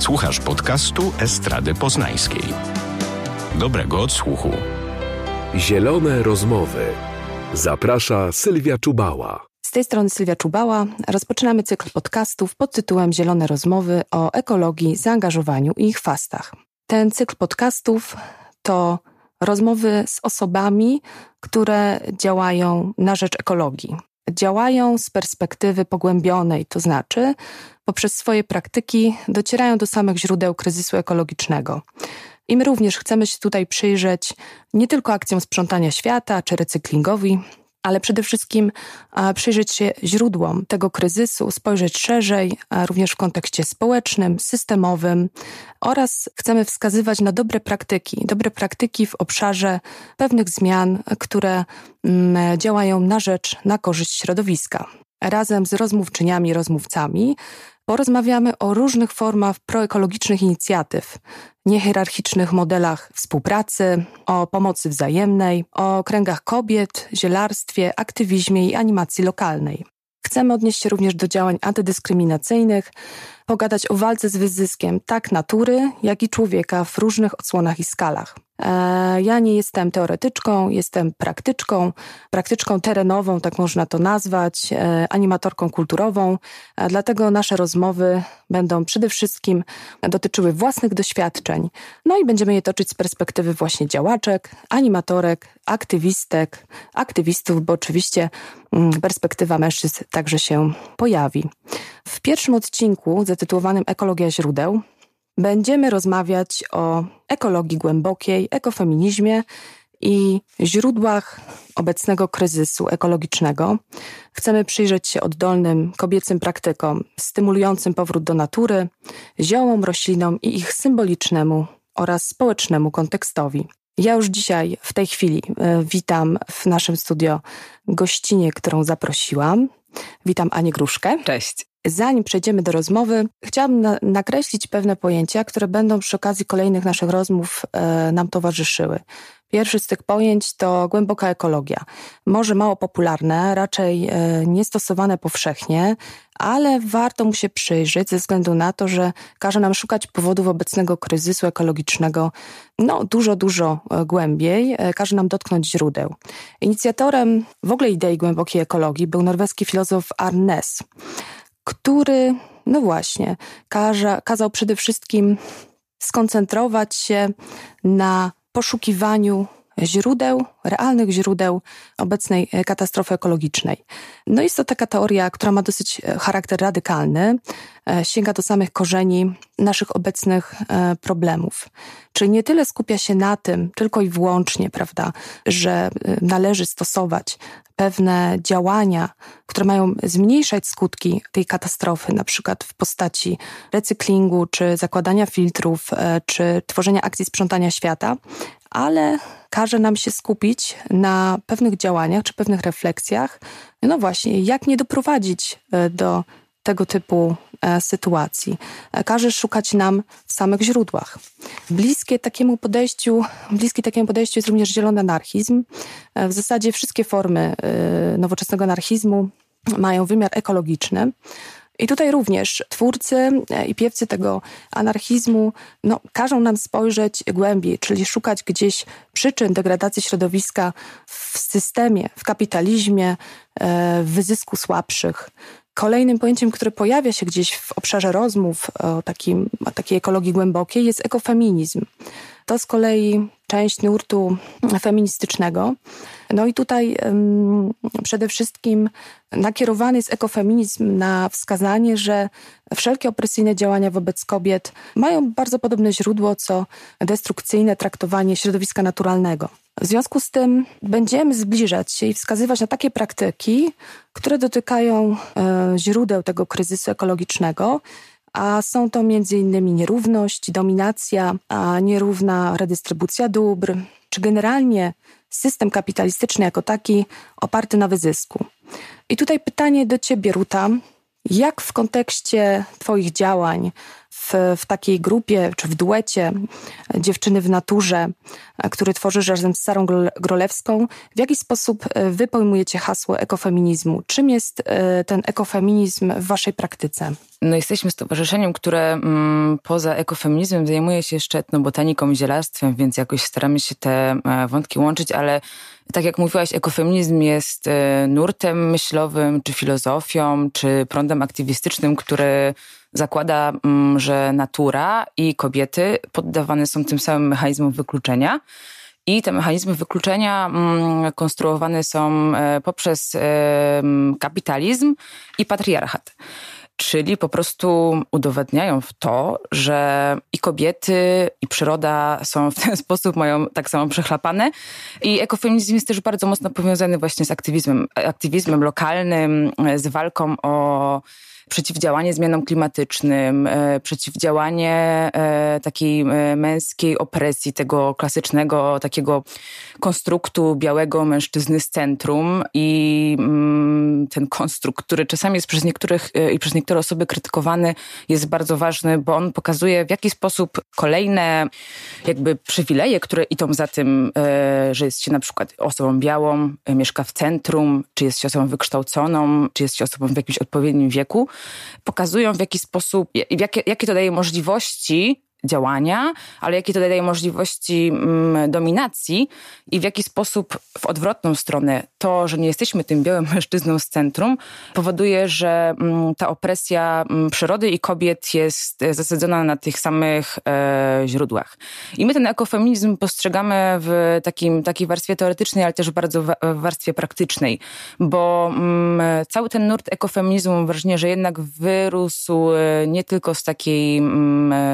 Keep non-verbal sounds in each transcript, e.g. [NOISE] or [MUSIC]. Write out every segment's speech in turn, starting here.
Słuchasz podcastu Estrady Poznańskiej. Dobrego odsłuchu. Zielone rozmowy. Zaprasza Sylwia Czubała. Z tej strony Sylwia Czubała. Rozpoczynamy cykl podcastów pod tytułem Zielone rozmowy o ekologii, zaangażowaniu i chwastach. Ten cykl podcastów to rozmowy z osobami, które działają na rzecz ekologii. Działają z perspektywy pogłębionej, to znaczy poprzez swoje praktyki docierają do samych źródeł kryzysu ekologicznego. I my również chcemy się tutaj przyjrzeć nie tylko akcjom sprzątania świata czy recyklingowi, ale przede wszystkim przyjrzeć się źródłom tego kryzysu, spojrzeć szerzej, również w kontekście społecznym, systemowym oraz chcemy wskazywać na dobre praktyki, dobre praktyki w obszarze pewnych zmian, które mm, działają na rzecz, na korzyść środowiska. Razem z rozmówczyniami, rozmówcami porozmawiamy o różnych formach proekologicznych inicjatyw, niehierarchicznych modelach współpracy, o pomocy wzajemnej, o kręgach kobiet, zielarstwie, aktywizmie i animacji lokalnej. Chcemy odnieść się również do działań antydyskryminacyjnych, pogadać o walce z wyzyskiem tak natury, jak i człowieka w różnych odsłonach i skalach. E, ja nie jestem teoretyczką, jestem praktyczką, praktyczką terenową, tak można to nazwać, e, animatorką kulturową, dlatego nasze rozmowy będą przede wszystkim dotyczyły własnych doświadczeń, no i będziemy je toczyć z perspektywy właśnie działaczek, animatorek, aktywistek, aktywistów, bo oczywiście mm, perspektywa mężczyzn także się pojawi. W pierwszym odcinku zatytułowanym Ekologia źródeł będziemy rozmawiać o ekologii głębokiej, ekofeminizmie i źródłach obecnego kryzysu ekologicznego. Chcemy przyjrzeć się oddolnym kobiecym praktykom stymulującym powrót do natury, ziołom, roślinom i ich symbolicznemu oraz społecznemu kontekstowi. Ja już dzisiaj, w tej chwili, e, witam w naszym studio gościnie, którą zaprosiłam. Witam Anię Gruszkę. Cześć. Zanim przejdziemy do rozmowy, chciałabym na, nakreślić pewne pojęcia, które będą przy okazji kolejnych naszych rozmów e, nam towarzyszyły. Pierwszy z tych pojęć to głęboka ekologia. Może mało popularne, raczej e, niestosowane powszechnie, ale warto mu się przyjrzeć ze względu na to, że każe nam szukać powodów obecnego kryzysu ekologicznego no, dużo, dużo e, głębiej, e, każe nam dotknąć źródeł. Inicjatorem w ogóle idei głębokiej ekologii był norweski filozof Arnes który, no właśnie, kazał przede wszystkim skoncentrować się na poszukiwaniu źródeł, realnych źródeł obecnej e, katastrofy ekologicznej. No jest to taka teoria, która ma dosyć e, charakter radykalny, sięga do samych korzeni naszych obecnych problemów. Czyli nie tyle skupia się na tym tylko i wyłącznie, prawda, że należy stosować pewne działania, które mają zmniejszać skutki tej katastrofy, na przykład w postaci recyklingu, czy zakładania filtrów, czy tworzenia akcji sprzątania świata, ale każe nam się skupić na pewnych działaniach czy pewnych refleksjach. No właśnie, jak nie doprowadzić e, do tego typu e, sytuacji. E, każe szukać nam w samych źródłach. Bliskie takiemu podejściu, bliski takiemu podejściu jest również zielony anarchizm. W zasadzie wszystkie formy nowoczesnego anarchizmu mają wymiar ekologiczny. I tutaj również twórcy e, i piewcy tego anarchizmu no, każą nam spojrzeć głębiej, czyli szukać gdzieś przyczyn degradacji środowiska w systemie, w kapitalizmie, e, w wyzysku słabszych. Kolejnym pojęciem, które pojawia się gdzieś w obszarze rozmów o, takim, o takiej ekologii głębokiej, jest ekofeminizm. To z kolei część nurtu feministycznego. No i tutaj um, przede wszystkim nakierowany jest ekofeminizm na wskazanie, że wszelkie opresyjne działania wobec kobiet mają bardzo podobne źródło co destrukcyjne traktowanie środowiska naturalnego. W związku z tym będziemy zbliżać się i wskazywać na takie praktyki, które dotykają e, źródeł tego kryzysu ekologicznego, a są to m.in. nierówność, dominacja, nierówna redystrybucja dóbr, czy generalnie system kapitalistyczny jako taki oparty na wyzysku. I tutaj pytanie do Ciebie, Ruta. Jak w kontekście Twoich działań w, takiej grupie, czy w duecie Dziewczyny w naturze, który tworzysz razem z Sarą Grolewską. W jaki sposób wy pojmujecie hasło ekofeminizmu? Czym jest ten ekofeminizm w waszej praktyce? No jesteśmy stowarzyszeniem, które mm, poza ekofeminizmem zajmuje się jeszcze etnobotaniką i zielarstwem, więc jakoś staramy się te e, wątki łączyć, ale tak jak mówiłaś, ekofeminizm jest e, nurtem myślowym, czy filozofią, czy prądem aktywistycznym, który zakłada, mm, że natura i kobiety poddawane są tym samym mechanizmom wykluczenia. I te mechanizmy wykluczenia mm, konstruowane są e, poprzez kapitalizm i patriarchat czyli po prostu udowadniają w to, że i kobiety, i przyroda są w ten [LAUGHS] sposób, mają tak samo przechlapane. I ekofeminizm jest też bardzo mocno powiązany właśnie z aktywizmem, aktywizmem lokalnym, z walką o przeciwdziałanie zmianom klimatycznym, e, przeciwdziałanie e, takiej e, męskiej opresji, tego klasycznego takiego konstruktu białego mężczyzny z centrum i mm, ten konstrukt, który czasami jest przez niektórych i przez niektóre osoby krytykowany, jest bardzo ważny, bo on pokazuje w jaki sposób kolejne jakby przywileje, które idą za tym, że jest się na przykład osobą białą, mieszka w centrum, czy jest się osobą wykształconą, czy jest się osobą w jakimś odpowiednim wieku, pokazują w jaki sposób, jakie, jakie to daje możliwości działania, ale jakie to daje możliwości mm, dominacji i w jaki sposób w odwrotną stronę to, że nie jesteśmy tym białym [LAUGHS] mężczyzną z centrum, powoduje, że mm, ta opresja mm, przyrody i kobiet jest zasadzona na tych samych e, źródłach. I my ten ekofeminizm postrzegamy w takim, takiej warstwie teoretycznej, ale też bardzo w warstwie praktycznej, bo cały ten nurt ekofeminizmu mam wrażenie, że jednak wyrósł e, nie tylko z takiej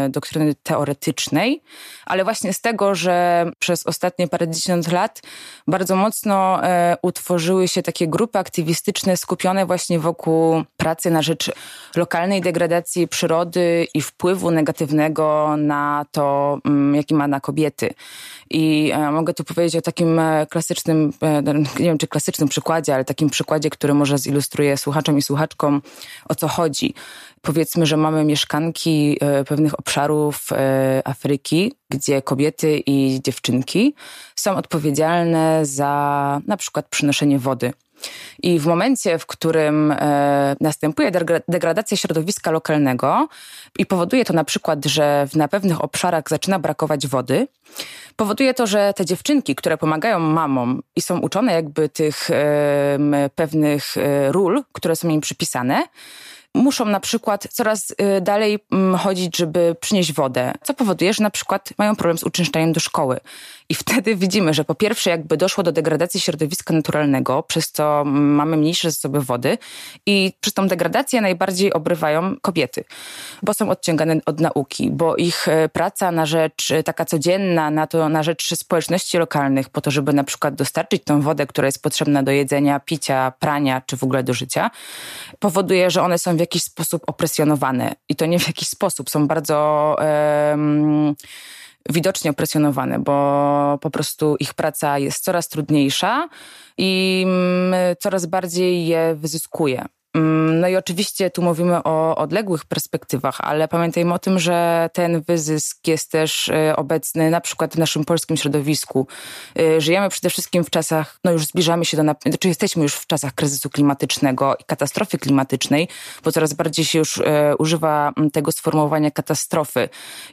doktryny teoretycznej, ale właśnie z tego, że przez ostatnie parędziesiąt lat bardzo mocno e, utworzyły się takie grupy aktywistyczne skupione właśnie wokół pracy na rzecz lokalnej degradacji przyrody i wpływu negatywnego na to, mm, jaki ma na kobiety. I e, mogę tu powiedzieć o takim e, klasycznym, nie wiem czy klasycznym przykładzie, ale takim przykładzie, który może zilustruje słuchaczom i słuchaczkom o co chodzi. Powiedzmy, że mamy mieszkanki pewnych obszarów Afryki, gdzie kobiety i dziewczynki są odpowiedzialne za na przykład przynoszenie wody. I w momencie, w którym e, następuje degradacja środowiska lokalnego i powoduje to na przykład, że na pewnych obszarach zaczyna brakować wody, powoduje to, że te dziewczynki, które pomagają mamom i są uczone jakby tych e, pewnych e, ról, które są im przypisane, muszą na przykład coraz y, dalej mm, chodzić, żeby przynieść wodę, co powoduje, że na przykład mają problem z uczęszczaniem do szkoły. I wtedy widzimy, że po pierwsze jakby doszło do degradacji środowiska naturalnego, przez co mamy mniejsze zasoby wody i przez tą degradację najbardziej obrywają kobiety, bo są odciągane od nauki, bo ich e, praca na rzecz, e, taka codzienna, na, to, na rzecz społeczności lokalnych, po to, żeby na przykład dostarczyć tą wodę, która jest potrzebna do jedzenia, picia, prania, czy w ogóle do życia, powoduje, że one są w jakiś sposób opresjonowane. I to nie w jakiś sposób, są bardzo... widocznie opresjonowane, bo po prostu ich praca jest coraz trudniejsza i mm, coraz bardziej je wyzyskuje. Mm, no i oczywiście tu mówimy o odległych perspektywach, ale pamiętajmy o tym, że ten wyzysk jest też e, obecny na przykład w naszym polskim środowisku. E, żyjemy przede wszystkim w czasach, no już zbliżamy się do, znaczy jesteśmy już w czasach kryzysu klimatycznego i katastrofy klimatycznej, bo coraz bardziej się już e, używa tego sformułowania katastrofy.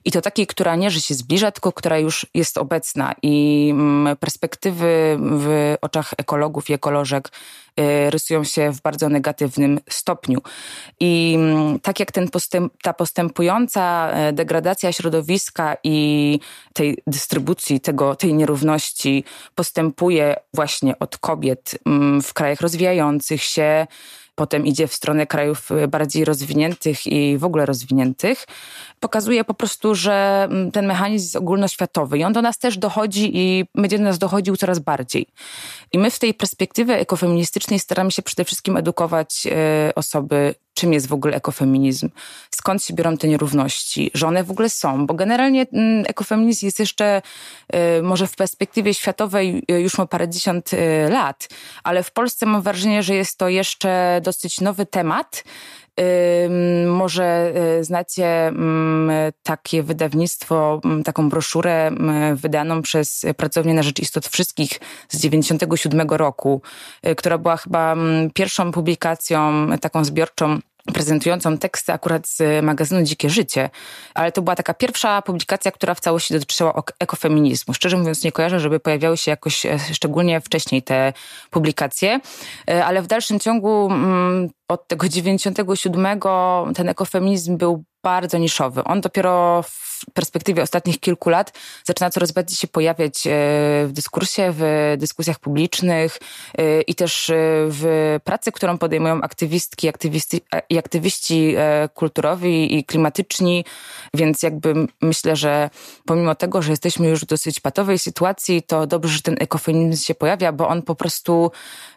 I to takiej, która nie, że się zbliża, tylko która już jest obecna i perspektywy w oczach ekologów i ekolożek Y, rysują się w bardzo negatywnym stopniu. I mm, tak jak ten postęp, ta postępująca e, degradacja środowiska i tej dystrybucji tego, tej nierówności postępuje właśnie od kobiet mm, w krajach rozwijających się, potem idzie w stronę krajów e, bardziej rozwiniętych i w ogóle rozwiniętych, pokazuje po prostu, że mm, ten mechanizm jest ogólnoświatowy i on do nas też dochodzi i będzie do nas dochodził coraz bardziej. I my w tej perspektywie ekofeministycznej staramy się przede wszystkim edukować e, osoby czym jest w ogóle ekofeminizm, skąd się biorą te nierówności, że one w ogóle są, bo generalnie mm, ekofeminizm jest jeszcze y, może w perspektywie światowej y, już ma parędziesiąt y, lat, ale w Polsce mam wrażenie, że jest to jeszcze dosyć nowy temat Może znacie takie wydawnictwo, taką broszurę wydaną przez Pracownię na Rzecz Istot Wszystkich z 97 roku, y, która była chyba pierwszą publikacją taką zbiorczą prezentującą teksty akurat z magazynu Dzikie Życie, ale to była taka pierwsza publikacja, która w całości dotyczyła ekofeminizmu. Szczerze mówiąc nie kojarzę, żeby pojawiały się jakoś e, szczególnie wcześniej te publikacje, e, ale w dalszym ciągu mm, od tego 97 ten ekofeminizm był bardzo niszowy. On dopiero w perspektywie ostatnich kilku lat zaczyna coraz bardziej się pojawiać e, w dyskursie, w dyskusjach publicznych e, i też e, w pracy, którą podejmują aktywistki aktywiści, i aktywiści kulturowi i klimatyczni, więc jakby myślę, że pomimo tego, że jesteśmy już w dosyć patowej sytuacji, to dobrze, że ten ekofeminizm się pojawia, bo on po prostu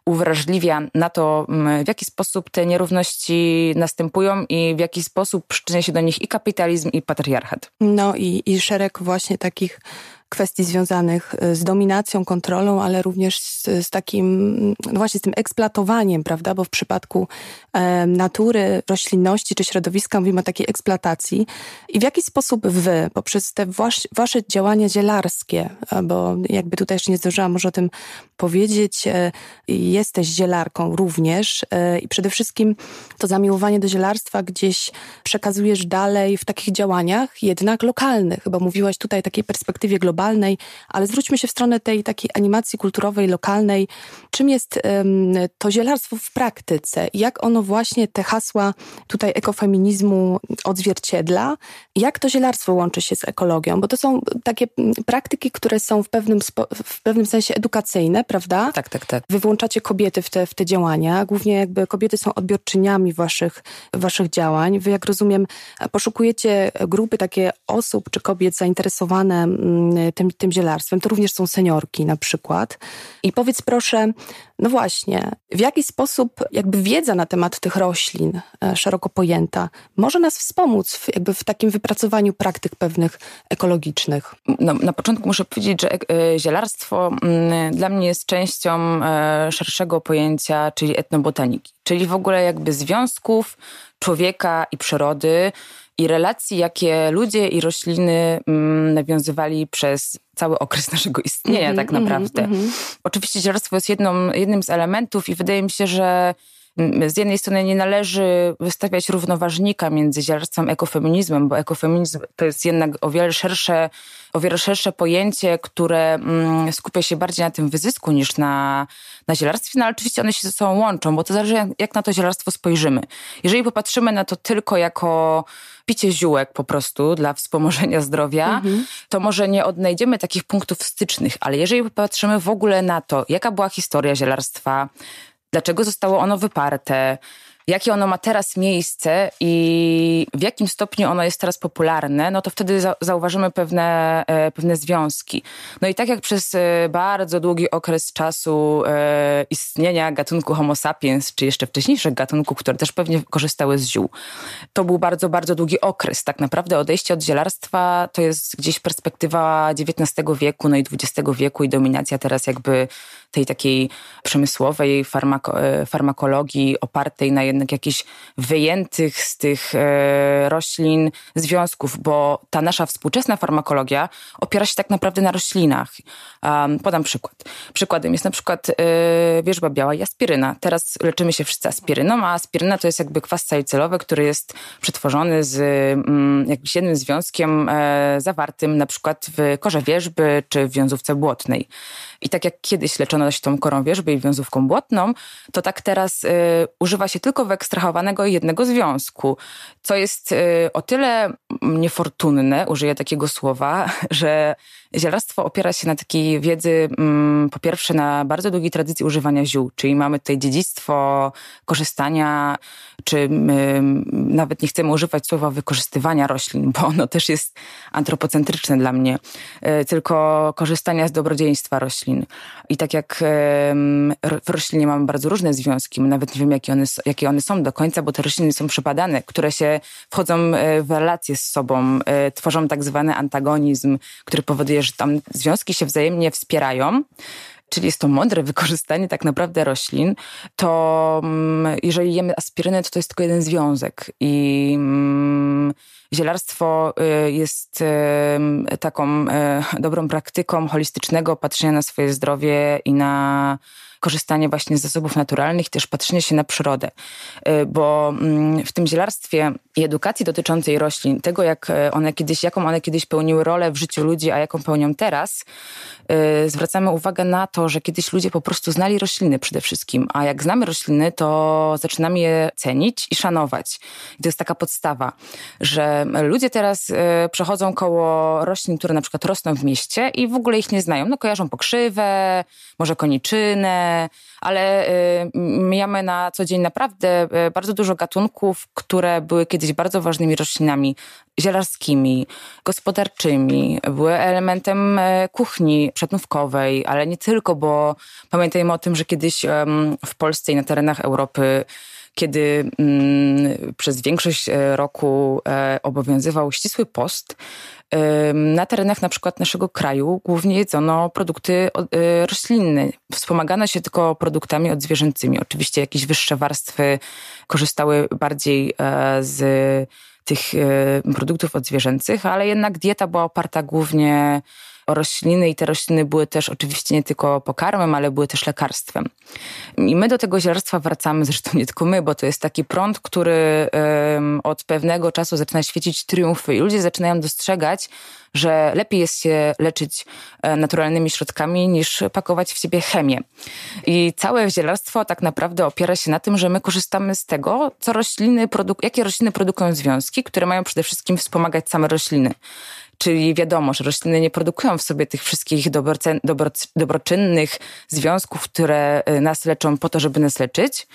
uwrażliwia na to, w jaki sposób te nierówności następują i w jaki sposób przyczynia się do nich i kapitalizm, i patriarchat. No i, i szereg właśnie takich kwestii związanych y, z dominacją, kontrolą, ale również z, z takim, no właśnie z tym eksploatowaniem, prawda? Bo w przypadku e, natury, roślinności czy środowiska mówimy o takiej eksploatacji. I w jaki sposób wy, poprzez te wasz, wasze działania zielarskie, bo jakby tutaj jeszcze nie zdążyłam może o tym powiedzieć, e, jesteś zielarką również e, i przede wszystkim to zamiłowanie do zielarstwa gdzieś przekazujesz dalej w takich działaniach jednak lokalnych, bo mówiłaś tutaj o takiej perspektywie globalnej, globalnej, ale zwróćmy się w stronę tej takiej animacji kulturowej, lokalnej. Czym jest to zielarstwo w praktyce? Jak ono właśnie te hasła tutaj ekofeminizmu odzwierciedla? Jak to zielarstwo łączy się z ekologią? Bo to są takie praktyki, które są w pewnym, w pewnym sensie edukacyjne, prawda? Tak, tak, tak. Wy włączacie kobiety w te, w te działania. Głównie jakby kobiety są odbiorczyniami waszych, waszych działań. Wy, jak rozumiem, poszukujecie grupy takie osób czy kobiet zainteresowane tym, tym zielarstwem, to również są seniorki na przykład. I powiedz proszę, no właśnie, w jaki sposób jakby wiedza na temat tych roślin, e, szeroko pojęta, może nas wspomóc w, jakby w takim wypracowaniu praktyk pewnych ekologicznych? No, na początku muszę powiedzieć, że e, zielarstwo mm, dla mnie jest częścią e, szerszego pojęcia, czyli etnobotaniki, czyli w ogóle jakby związków człowieka i przyrody, i relacji, jakie ludzie i rośliny mm, nawiązywali przez cały okres [LAUGHS] naszego istnienia, mm -hmm, tak naprawdę. Mm -hmm. Oczywiście zielarstwo jest jedną, jednym z elementów i wydaje mi się, że mm, z jednej strony nie należy wystawiać równoważnika między zielarstwem a ekofeminizmem, bo ekofeminizm to jest jednak o wiele szersze, o wiele szersze pojęcie, które mm, skupia się bardziej na tym wyzysku niż na, na zielarstwie, no ale oczywiście one się ze sobą łączą, bo to zależy jak, jak na to zielarstwo spojrzymy. Jeżeli popatrzymy na to tylko jako picie ziółek po prostu dla wspomożenia zdrowia, mhm. to może nie odnajdziemy takich punktów stycznych, ale jeżeli popatrzymy w ogóle na to, jaka była historia zielarstwa, dlaczego zostało ono wyparte, jakie ono ma teraz miejsce i w jakim stopniu ono jest teraz popularne, no to wtedy zauważymy pewne, e, pewne związki. No i tak jak przez e, bardzo długi okres czasu e, istnienia gatunku Homo sapiens, czy jeszcze wcześniejszych gatunków, które też pewnie korzystały z ziół, to był bardzo, bardzo długi okres. Tak naprawdę odejście od zielarstwa to jest gdzieś perspektywa XIX wieku, no i XX wieku i dominacja teraz jakby tej takiej przemysłowej farmako farmakologii opartej na jednak jakichś wyjętych z tych e, roślin związków, bo ta nasza współczesna farmakologia opiera się tak naprawdę na roślinach. Um, podam przykład. Przykładem jest na przykład e, wierzba biała i aspiryna. Teraz leczymy się wszyscy aspiryną, a aspiryna to jest jakby kwas salicylowy, który jest przetworzony z mm, jakimś jednym związkiem e, zawartym na przykład w korze wierzby czy w wiązówce błotnej. I tak jak kiedyś leczono się tą korą wierzby i wiązówką błotną, to tak teraz y, używa się tylko wyekstrahowanego jednego związku, co jest y, o tyle niefortunne, użyję takiego słowa, [LAUGHS] że zielarstwo opiera się na takiej wiedzy, mm, po pierwsze na bardzo długiej tradycji używania ziół, czyli mamy tutaj dziedzictwo korzystania, czy mm, nawet nie chcemy używać słowa wykorzystywania roślin, bo ono też jest antropocentryczne dla mnie, y, tylko korzystania z dobrodziejstwa roślin. I tak jak w roślinie mamy bardzo różne związki, nawet nie wiemy, jakie one, jakie one są do końca, bo te rośliny są przepadane, które się wchodzą e, w relacje z sobą, e, tworzą tak zwany antagonizm, który powoduje, że tam związki się wzajemnie wspierają czyli jest to mądre wykorzystanie tak naprawdę roślin, to mm, jeżeli jemy aspirynę, to to jest tylko jeden związek i mm, zielarstwo y, jest y, taką y, dobrą praktyką holistycznego patrzenia na swoje zdrowie i na korzystanie właśnie z zasobów naturalnych, też patrzenie się na przyrodę. Y, bo mm, w tym zielarstwie i edukacji dotyczącej roślin, tego jak one kiedyś, jaką one kiedyś pełniły rolę w życiu ludzi, a jaką pełnią teraz, y, zwracamy uwagę na to, że kiedyś ludzie po prostu znali rośliny przede wszystkim, a jak znamy rośliny, to zaczynamy je cenić i szanować. I to jest taka podstawa, że ludzie teraz przechodzą koło roślin, które na przykład rosną w mieście i w ogóle ich nie znają. No kojarzą pokrzywę, może koniczynę, ale y, mijamy na co dzień naprawdę y, bardzo dużo gatunków, które były kiedyś bardzo ważnymi roślinami zielarskimi, gospodarczymi, były elementem y, kuchni przetnówkowej, ale nie tylko, bo pamiętajmy o tym, że kiedyś w Polsce i na terenach Europy kiedy mm, przez większość roku obowiązywał ścisły post, na terenach na przykład naszego kraju głównie jedzono produkty y, roślinne. Wspomagano się tylko produktami odzwierzęcymi. Oczywiście jakieś wyższe warstwy korzystały bardziej e, z tych e, produktów odzwierzęcych, ale jednak dieta była oparta głównie rośliny i te rośliny były też oczywiście nie tylko pokarmem, ale były też lekarstwem. I my do tego zielarstwa wracamy, zresztą nie tylko my, bo to jest taki prąd, który um, od pewnego czasu zaczyna świecić triumfy i ludzie zaczynają dostrzegać, że lepiej jest się leczyć e, naturalnymi środkami niż pakować w siebie chemię. I całe zielarstwo tak naprawdę opiera się na tym, że my korzystamy z tego, co rośliny jakie rośliny produkują związki, które mają przede wszystkim wspomagać same rośliny. Czyli wiadomo, że rośliny nie produkują w sobie tych wszystkich dobrocen, dobro, dobroczynnych związków, które y, nas leczą po to, żeby nas leczyć,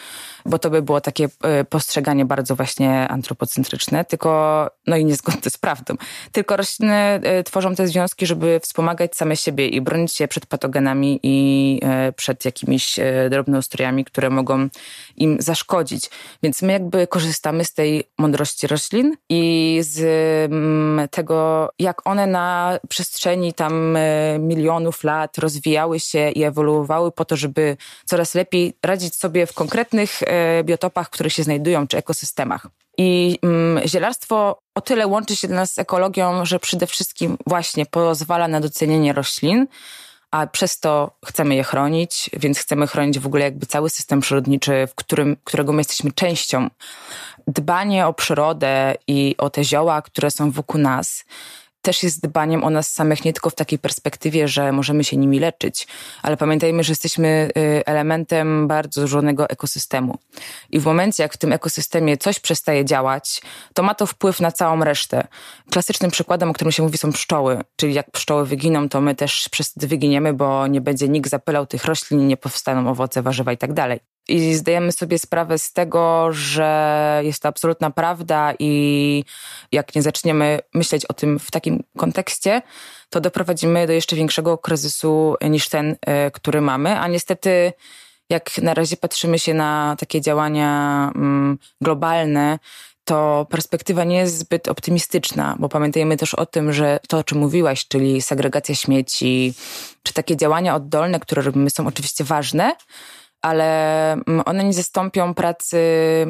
bo to by było takie y, postrzeganie bardzo właśnie antropocentryczne, tylko, no i niezgodne z prawdą. Tylko rośliny y, tworzą te związki, żeby wspomagać same siebie i bronić się przed patogenami i przed jakimiś drobnoustrojami, które mogą im zaszkodzić. Więc my jakby korzystamy z tej mądrości roślin i z mm, tego, jak jak one na przestrzeni tam e, milionów lat rozwijały się i ewoluowały po to, żeby coraz lepiej radzić sobie w konkretnych e, biotopach, które się znajdują, czy ekosystemach. I mm, zielarstwo o tyle łączy się dla nas z ekologią, że przede wszystkim właśnie pozwala na docenienie roślin, a przez to chcemy je chronić, więc chcemy chronić w ogóle jakby cały system przyrodniczy, w którym, którego my jesteśmy częścią. Dbanie o przyrodę i o te zioła, które są wokół nas, też jest dbaniem o nas samych, nie tylko w takiej perspektywie, że możemy się nimi leczyć, ale pamiętajmy, że jesteśmy y, elementem bardzo złożonego ekosystemu. I w momencie, jak w tym ekosystemie coś przestaje działać, to ma to wpływ na całą resztę. Klasycznym przykładem, o którym się mówi, są pszczoły. Czyli jak pszczoły wyginą, to my też wyginiemy, bo nie będzie nikt zapylał tych roślin, nie powstaną owoce, warzywa i tak dalej i zdajemy sobie sprawę z tego, że jest to absolutna prawda i jak nie zaczniemy myśleć o tym w takim kontekście, to doprowadzimy do jeszcze większego kryzysu niż ten, e, który mamy, a niestety jak na razie patrzymy się na takie działania mm, globalne, to perspektywa nie jest zbyt optymistyczna, bo pamiętajmy też o tym, że to, o czym mówiłaś, czyli segregacja śmieci, czy takie działania oddolne, które robimy, są oczywiście ważne, ale mm, one nie zastąpią pracy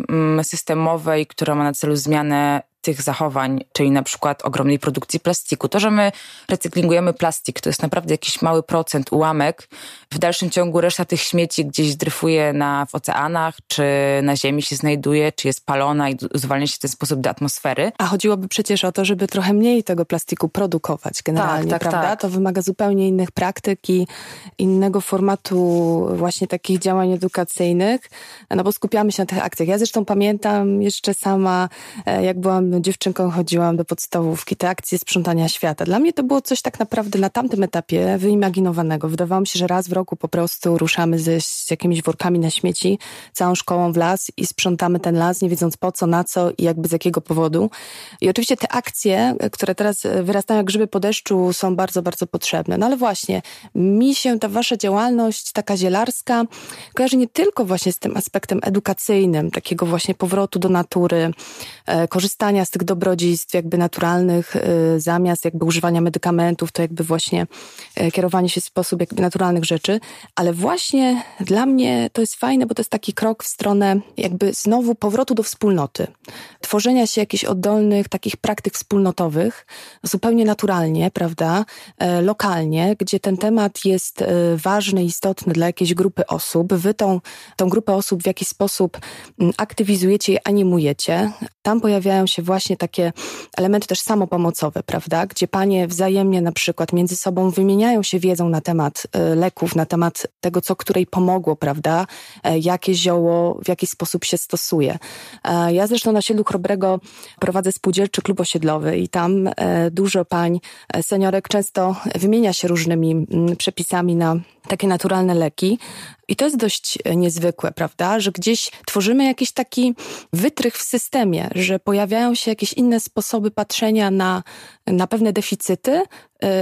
mm, systemowej, która ma na celu zmianę tych zachowań, czyli na przykład ogromnej produkcji plastiku. To, że my recyklingujemy plastik, to jest naprawdę jakiś mały procent, ułamek. W dalszym ciągu reszta tych śmieci gdzieś dryfuje na, w oceanach, czy na ziemi się znajduje, czy jest palona i zwalnia się w ten sposób do atmosfery. A chodziłoby przecież o to, żeby trochę mniej tego plastiku produkować generalnie, tak, tak, prawda? Tak. To wymaga zupełnie innych praktyk i innego formatu właśnie takich działań edukacyjnych, no bo skupiamy się na tych akcjach. Ja zresztą pamiętam jeszcze sama, e, jak byłam dziewczynką chodziłam do podstawówki, te akcje sprzątania świata. Dla mnie to było coś tak naprawdę na tamtym etapie wyimaginowanego. Wydawało mi się, że raz w roku po prostu ruszamy ze, z jakimiś workami na śmieci, całą szkołą w las i sprzątamy ten las, nie wiedząc po co, na co i jakby z jakiego powodu. I oczywiście te akcje, które teraz wyrastają jak grzyby po deszczu, są bardzo, bardzo potrzebne. No ale właśnie, mi się ta wasza działalność taka zielarska kojarzy nie tylko właśnie z tym aspektem edukacyjnym, takiego właśnie powrotu do natury, e, korzystania korzystania z tych dobrodziejstw jakby naturalnych, zamiast jakby używania medykamentów, to jakby właśnie kierowanie się w sposób jakby naturalnych rzeczy, ale właśnie dla mnie to jest fajne, bo to jest taki krok w stronę jakby znowu powrotu do wspólnoty. Tworzenia się jakichś oddolnych takich praktyk wspólnotowych, zupełnie naturalnie, prawda, lokalnie, gdzie ten temat jest ważny, istotny dla jakiejś grupy osób. Wy tą, tą grupę osób w jakiś sposób aktywizujecie i animujecie. Tam pojawiają się właśnie takie elementy też samopomocowe, prawda? Gdzie panie wzajemnie na przykład między sobą wymieniają się wiedzą na temat e, leków, na temat tego, co której pomogło, prawda? E, jakie zioło w jaki sposób się stosuje. E, ja zresztą na siedlu Chrobrego prowadzę spółdzielczy klub osiedlowy i tam dużo pań, seniorek często wymienia się różnymi mm, przepisami na takie naturalne leki. I to jest dość e, niezwykłe, prawda? Że gdzieś tworzymy jakiś taki wytrych w systemie, że pojawiają się jakieś inne sposoby patrzenia na, na pewne deficyty,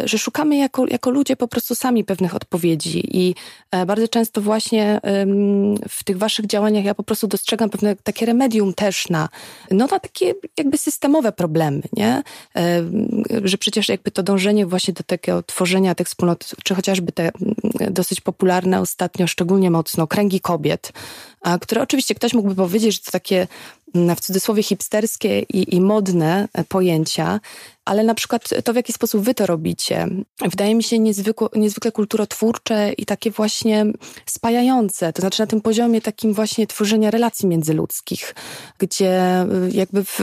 że szukamy jako, jako ludzie po prostu sami pewnych odpowiedzi. I e, bardzo często właśnie w tych waszych działaniach ja po prostu dostrzegam pewne takie remedium też na, no, na takie jakby systemowe problemy, nie? Że przecież jakby to dążenie właśnie do takiego tworzenia tych wspólnot, czy chociażby te dosyć popularne ostatnio, szczególnie mocno, kręgi kobiet, które oczywiście ktoś mógłby powiedzieć, że to takie mm, w cudzysłowie hipsterskie i, i modne pojęcia, ale na przykład to, w jaki sposób wy to robicie, wydaje mi się niezwykle, niezwykle kulturotwórcze i takie właśnie spajające. To znaczy na tym poziomie takim właśnie tworzenia relacji międzyludzkich, gdzie y, jakby w,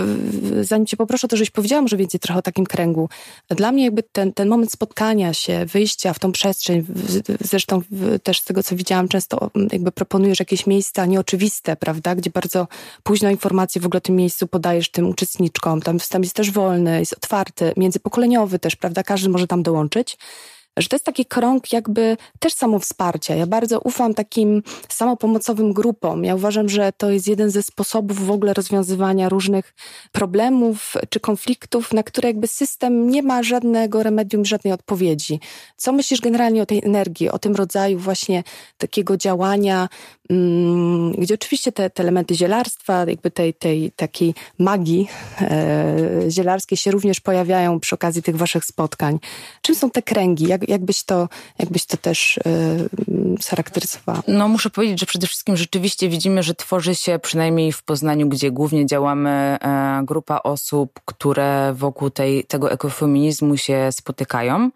zanim cię poproszę, to żeś powiedziała może więcej trochę o takim kręgu. Dla mnie jakby ten, ten moment spotkania się, wyjścia w tą przestrzeń, zresztą też z tego, co widziałam, często jakby proponujesz jakieś miejsca nieoczywiste, prawda, gdzie bardzo późno informacje w ogóle o tym miejscu podajesz tym uczestniczkom. Tam, tam jest też wolny, jest otwarty, międzypokoleniowy też, prawda? Każdy może tam dołączyć że to jest taki krąg jakby też samowsparcia. Ja bardzo ufam takim samopomocowym grupom. Ja uważam, że to jest jeden ze sposobów w ogóle rozwiązywania różnych problemów czy konfliktów, na które jakby system nie ma żadnego remedium, żadnej odpowiedzi. Co myślisz generalnie o tej energii, o tym rodzaju właśnie takiego działania, mm, gdzie oczywiście te, te, elementy zielarstwa, jakby tej, tej takiej magii e, zielarskiej się również pojawiają przy okazji tych waszych spotkań. Czym są te kręgi? Jak, jakbyś, to, jakbyś to też yy, scharakteryzowała? No muszę powiedzieć, że przede wszystkim rzeczywiście widzimy, że tworzy się przynajmniej w Poznaniu, gdzie głównie działamy, e, grupa osób, które wokół tej, tego ekofeminizmu się spotykają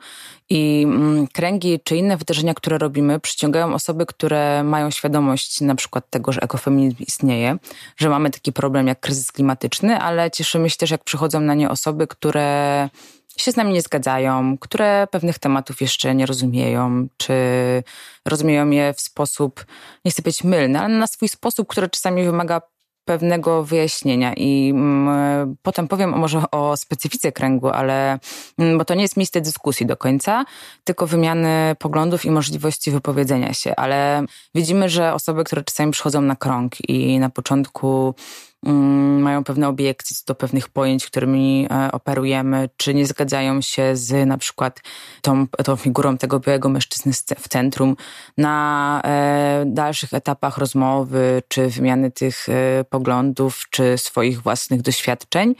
i mm, kręgi czy inne wydarzenia, które robimy, przyciągają osoby, które mają świadomość na przykład tego, że ekofeminizm istnieje, że mamy taki problem jak kryzys klimatyczny, ale cieszymy się też, jak przychodzą na nie osoby, które się z nami nie zgadzają, które pewnych tematów jeszcze nie rozumieją, czy rozumieją je w sposób, nie chcę powiedzieć mylny, ale na swój sposób, który czasami wymaga pewnego wyjaśnienia. I mm, potem powiem może o specyfice kręgu, ale mm, bo to nie jest miejsce dyskusji do końca, tylko wymiany poglądów i możliwości wypowiedzenia się, ale widzimy, że osoby, które czasami przychodzą na krąg i na początku mają pewne obiekcje co do pewnych pojęć, którymi e, operujemy, czy nie zgadzają się z na przykład tą, tą figurą tego białego mężczyzny w centrum. Na e, dalszych etapach rozmowy, czy wymiany tych e, poglądów, czy swoich własnych doświadczeń,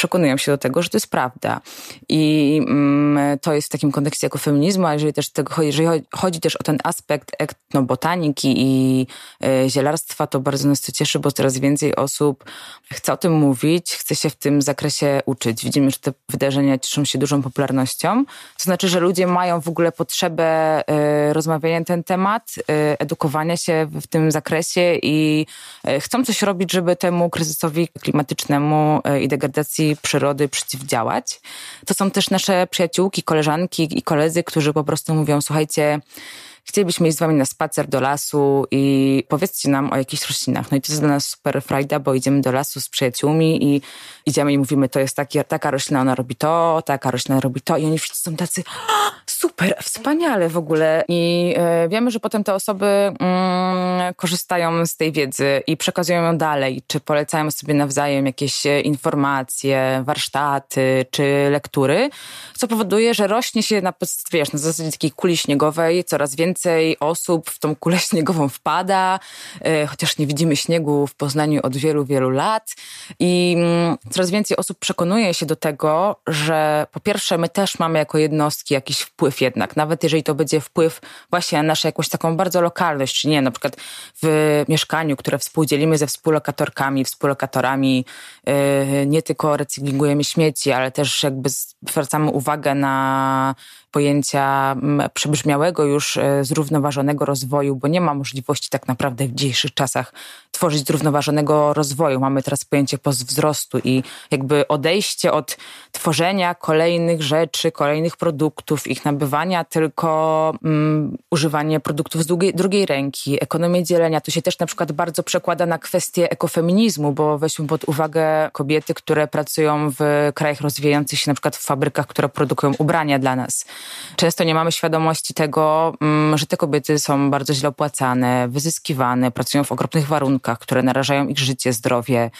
przekonują się do tego, że to jest prawda. I mm, to jest w takim kontekście jako feminizmu, a jeżeli też tego chodzi, jeżeli chodzi też o ten aspekt etnobotaniki i y, zielarstwa, to bardzo nas to cieszy, bo coraz więcej osób chce o tym mówić, chce się w tym zakresie uczyć. Widzimy, że te wydarzenia cieszą się dużą popularnością. To znaczy, że ludzie mają w ogóle potrzebę y, rozmawiania na ten temat, y, edukowania się w tym zakresie i chcą coś robić, żeby temu kryzysowi klimatycznemu i degradacji przyrody przeciwdziałać. To są też nasze przyjaciółki, koleżanki i koledzy, którzy po prostu mówią, słuchajcie, chcielibyśmy iść z wami na spacer do lasu i powiedzcie nam o jakichś roślinach. No i to jest dla nas super frajda, bo idziemy do lasu z przyjaciółmi i idziemy i mówimy, to jest taki, taka roślina, ona robi to, taka roślina robi to i oni wszyscy są tacy, super, wspaniale w ogóle. I e, wiemy, że potem te osoby mm, korzystają z tej wiedzy i przekazują ją dalej, czy polecają sobie nawzajem jakieś e, informacje, warsztaty, czy lektury, co powoduje, że rośnie się na, wiesz, na zasadzie takiej kuli śniegowej, coraz więcej osób w tą kulę [LAUGHS] śniegową wpada, e, chociaż nie widzimy śniegu w Poznaniu od wielu, wielu lat. I mm, coraz więcej osób przekonuje się do tego, że po pierwsze my też mamy jako jednostki jakiś wpływ jednak, nawet jeżeli to będzie wpływ właśnie na naszą jakąś taką bardzo lokalność, czy nie, na przykład w mieszkaniu, które współdzielimy ze współlokatorkami, współlokatorami, nie tylko recyklingujemy śmieci, ale też jakby zwracamy uwagę na pojęcia przebrzmiałego już e, zrównoważonego rozwoju, bo nie ma możliwości tak naprawdę w dzisiejszych czasach tworzyć zrównoważonego rozwoju. Mamy teraz pojęcie postwzrostu i jakby odejście od tworzenia kolejnych rzeczy, kolejnych produktów, ich nabywania, tylko używanie produktów z drugiej, drugiej ręki, ekonomię dzielenia. To się też na przykład bardzo przekłada na kwestię ekofeminizmu, bo weźmy pod uwagę kobiety, które pracują w krajach rozwijających się, na przykład w fabrykach, które produkują ubrania dla nas. Często nie mamy świadomości tego, um, że te kobiety są bardzo źle opłacane, wyzyskiwane, pracują w okropnych warunkach, które narażają ich życie, zdrowie,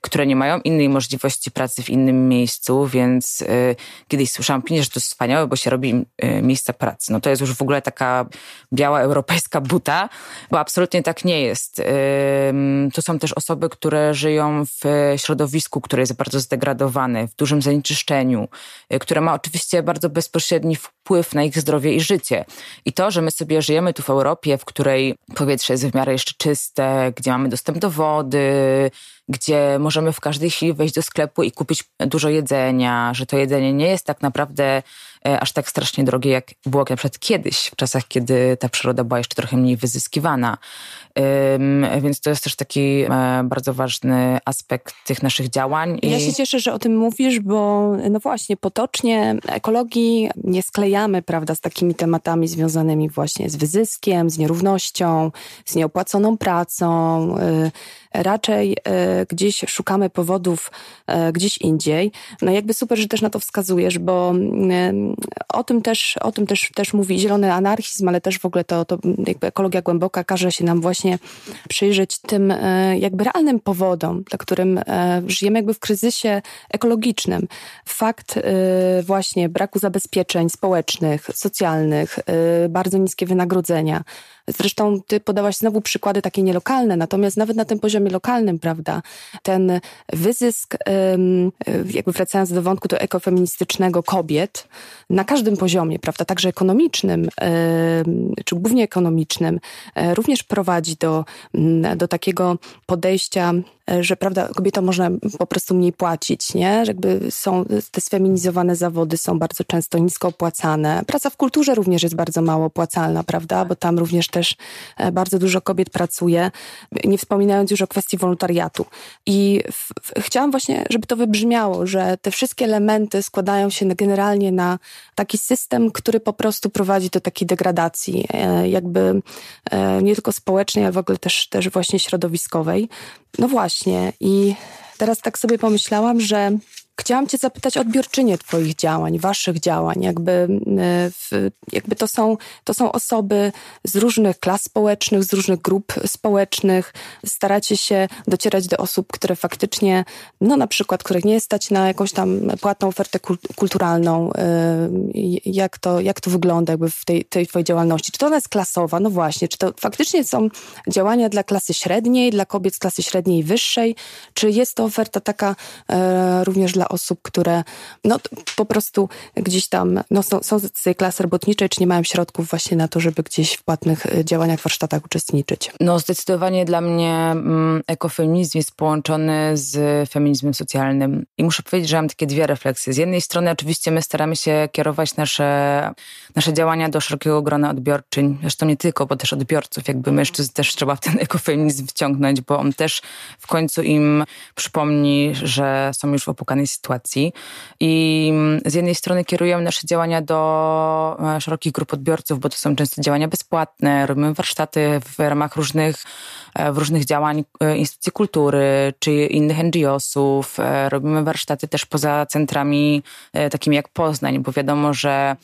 które nie mają innej możliwości pracy w innym miejscu, więc y, kiedyś słyszałam opinię, że to jest wspaniałe, bo się robi y, miejsca pracy. No to jest już w ogóle taka biała europejska buta, bo absolutnie tak nie jest. Y, to są też osoby, które żyją w środowisku, które jest bardzo zdegradowane, w dużym zanieczyszczeniu, y, które ma oczywiście bardzo bezpośredni wpływ na ich zdrowie i życie. I to, że my sobie żyjemy tu w Europie, w której powietrze jest w miarę jeszcze czyste, gdzie mamy dostęp do wody, gdzie możemy w każdej chwili wejść do sklepu i kupić dużo jedzenia, że to jedzenie nie jest tak naprawdę aż tak strasznie drogie, jak było na przykład kiedyś, w czasach, kiedy ta przyroda była jeszcze trochę mniej wyzyskiwana. Więc to jest też taki e, bardzo ważny aspekt tych naszych działań. Ja się cieszę, że o tym mówisz, bo no właśnie, potocznie ekologii nie sklejamy, prawda, z takimi tematami związanymi właśnie z wyzyskiem, z nierównością, z nieopłaconą pracą. Raczej y, gdzieś szukamy powodów y, gdzieś indziej. No jakby super, że też na to wskazujesz, bo o tym też, o tym też, też mówi zielony anarchizm, ale też w ogóle to, to jakby ekologia głęboka każe się nam właśnie przyjrzeć tym e, jakby realnym powodom, dla którym e, żyjemy jakby w kryzysie ekologicznym. Fakt e, właśnie braku zabezpieczeń społecznych, socjalnych, bardzo niskie wynagrodzenia, Zresztą ty podałaś znowu przykłady takie nielokalne, natomiast nawet na tym poziomie lokalnym, prawda, ten wyzysk, jakby wracając do wątku do ekofeministycznego kobiet, na każdym poziomie, prawda, także ekonomicznym, czy głównie ekonomicznym, e, również prowadzi do, do takiego podejścia że prawda, kobietom można po prostu mniej płacić, nie? Jakby są te sfeminizowane zawody są bardzo często nisko opłacane. Praca w kulturze również jest bardzo mało opłacalna, prawda? Bo tam również też e, bardzo dużo kobiet pracuje, nie wspominając już o kwestii wolontariatu. I w, w, chciałam właśnie, żeby to wybrzmiało, że te wszystkie elementy składają się generalnie na taki system, który po prostu prowadzi do takiej degradacji, e, jakby nie tylko społecznej, ale w ogóle też, też właśnie środowiskowej. No właśnie, i teraz tak sobie pomyślałam, że Chciałam Cię zapytać o odbiorczynię Twoich działań, Waszych działań. Jakby, e, jakby to, są, to są osoby z różnych klas społecznych, z różnych grup społecznych. Staracie się docierać do osób, które faktycznie, no na przykład, których nie stać na jakąś tam płatną ofertę kulturalną. E, jak to, jak to wygląda jakby w tej, tej Twojej działalności? Czy to ona jest klasowa? No właśnie. Czy to faktycznie są działania dla klasy średniej, dla kobiet z klasy średniej i wyższej? Czy jest to oferta taka e, również dla osób, które no, po prostu gdzieś tam no, są, są z tej klasy robotniczej, czy nie mają środków właśnie na to, żeby gdzieś w płatnych e, działaniach, warsztatach uczestniczyć. No zdecydowanie dla mnie mm, ekofeminizm jest połączony z feminizmem socjalnym i muszę powiedzieć, że mam takie dwie refleksje. Z jednej strony oczywiście my staramy się kierować nasze, nasze działania do szerokiego grona odbiorczyń, zresztą nie tylko, bo też odbiorców, jakby mężczyzn też trzeba w ten ekofeminizm wciągnąć, bo on też w końcu im przypomni, że są już w opłakanej sytuacji. I mm, z jednej strony kierujemy nasze działania do e, szerokich grup odbiorców, bo to są często działania bezpłatne, robimy warsztaty w ramach różnych, w różnych działań instytucji kultury czy innych NGO-sów. Robimy warsztaty też poza centrami takimi jak Poznań, bo wiadomo, że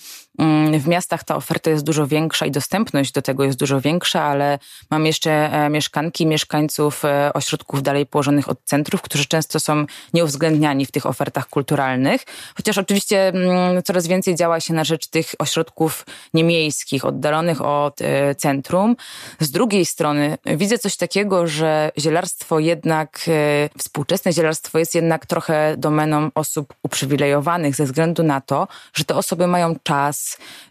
w miastach ta oferta jest dużo większa i dostępność do tego jest dużo większa, ale mam jeszcze e, mieszkanki, mieszkańców e, ośrodków dalej położonych od centrów, którzy często są nieuwzględniani w tych ofertach kulturalnych. Chociaż oczywiście mm, coraz więcej działa się na rzecz tych ośrodków niemiejskich, oddalonych od e, centrum. Z drugiej strony widzę coś takiego, że zielarstwo jednak, współczesne zielarstwo jest jednak trochę domeną osób uprzywilejowanych ze względu na to, że te osoby mają czas,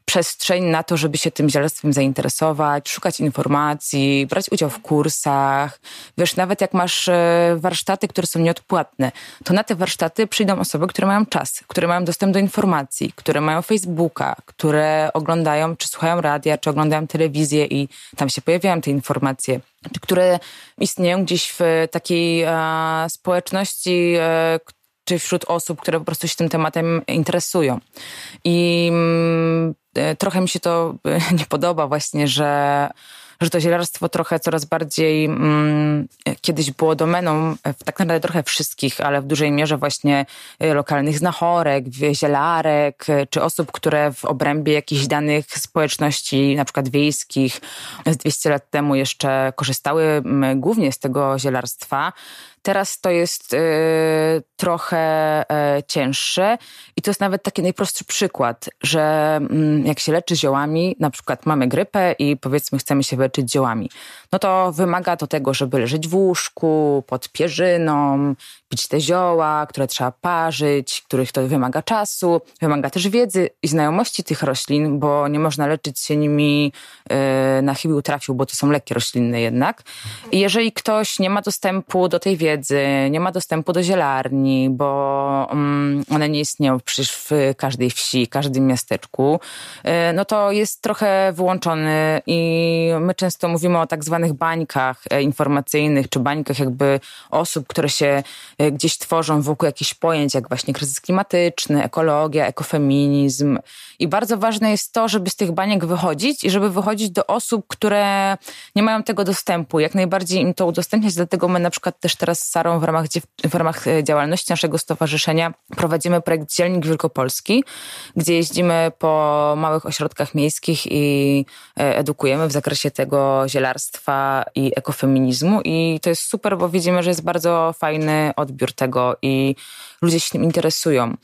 przestrzeń na to, żeby się tym zielarstwem zainteresować, szukać informacji, brać udział w kursach. Wiesz, nawet jak masz e, warsztaty, które są nieodpłatne, to na te warsztaty przyjdą osoby, które mają czas, które mają dostęp do informacji, które mają Facebooka, które oglądają, czy słuchają radia, czy oglądają telewizję i tam się pojawiają te informacje które istnieją gdzieś w takiej e, społeczności, e, czy wśród osób, które po prostu się tym tematem interesują. I mm, e, trochę mi się to e, [LAUGHS] nie podoba właśnie, że że to zielarstwo trochę coraz bardziej mm, kiedyś było domeną e, tak naprawdę trochę wszystkich, ale w dużej mierze właśnie lokalnych znachorek, zielarek, czy osób, które w obrębie jakichś danych społeczności, na przykład wiejskich, z 200 lat temu jeszcze korzystały głównie z tego zielarstwa. Teraz to jest y, trochę y, cięższe. I to jest nawet taki najprostszy przykład, że y, jak się leczy ziołami, na przykład mamy grypę i powiedzmy chcemy się leczyć ziołami, no to wymaga to tego, żeby leżeć w łóżku, pod pierzyną, pić te zioła, które trzeba parzyć, których to wymaga czasu, wymaga też wiedzy i znajomości tych roślin, bo nie można leczyć się nimi y, na chybił trafił, bo to są leki roślinne jednak. I jeżeli ktoś nie ma dostępu do tej wiedzy, nie ma dostępu do zielarni, bo um, one nie istnieją przecież w każdej wsi, każdym miasteczku, y, no to jest trochę wyłączony i my często mówimy o tak zwanych bańkach e, informacyjnych, czy bańkach jakby osób, które się E, gdzieś tworzą wokół jakichś pojęć, jak właśnie kryzys klimatyczny, ekologia, ekofeminizm. I bardzo ważne jest to, żeby z tych baniek wychodzić i żeby wychodzić do osób, które nie mają tego dostępu. Jak najbardziej im to udostępniać, dlatego my na przykład też teraz z Sarą w ramach, w ramach e, działalności naszego stowarzyszenia prowadzimy projekt Dzielnik Wielkopolski, gdzie jeździmy po małych ośrodkach miejskich i e, edukujemy w zakresie tego zielarstwa i ekofeminizmu i to jest super, bo widzimy, że jest bardzo fajny odbiór tego i ludzie się tym interesują.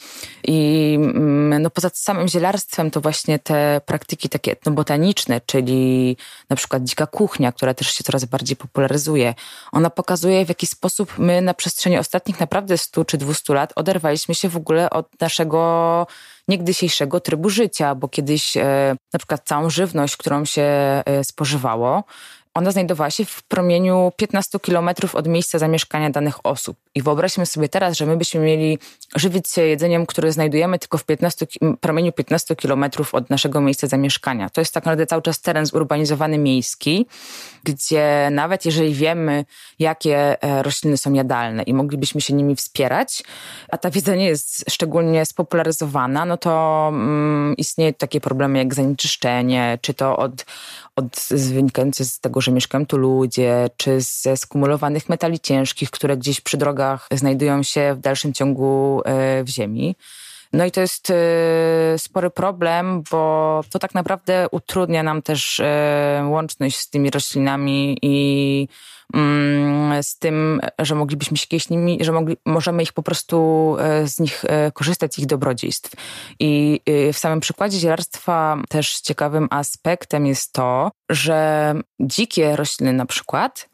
I mm, no, poza samym zielarstwem to właśnie te praktyki takie etnobotaniczne, czyli na przykład dzika kuchnia, która też się coraz bardziej popularyzuje. Ona pokazuje, w jaki sposób my na przestrzeni ostatnich naprawdę 100 czy 200 lat oderwaliśmy się w ogóle od naszego niegdysiejszego trybu życia, bo kiedyś e, na przykład całą żywność, którą się e, spożywało, ona znajdowała się w promieniu 15 kilometrów od miejsca zamieszkania danych osób. I wyobraźmy sobie teraz, że my byśmy mieli żywić się jedzeniem, które znajdujemy tylko w 15, promieniu 15 kilometrów od naszego miejsca zamieszkania. To jest tak naprawdę cały czas teren zurbanizowany miejski, gdzie nawet jeżeli wiemy, jakie e, rośliny są jadalne i moglibyśmy się nimi wspierać, a ta wiedza nie jest szczególnie spopularyzowana, no to mm, istnieją takie problemy jak zanieczyszczenie, czy to od, od wynikające z tego, że mieszkają tu ludzie, czy ze skumulowanych metali ciężkich, które gdzieś przy drogach znajdują się w dalszym ciągu e, w ziemi. No i to jest e, spory problem, bo to tak naprawdę utrudnia nam też e, łączność z tymi roślinami i mm, z tym, że moglibyśmy się kiedyś nimi, że mogli, możemy ich po prostu z nich korzystać, z ich dobrodziejstw. I w samym przykładzie zielarstwa też ciekawym aspektem jest to, że dzikie rośliny na przykład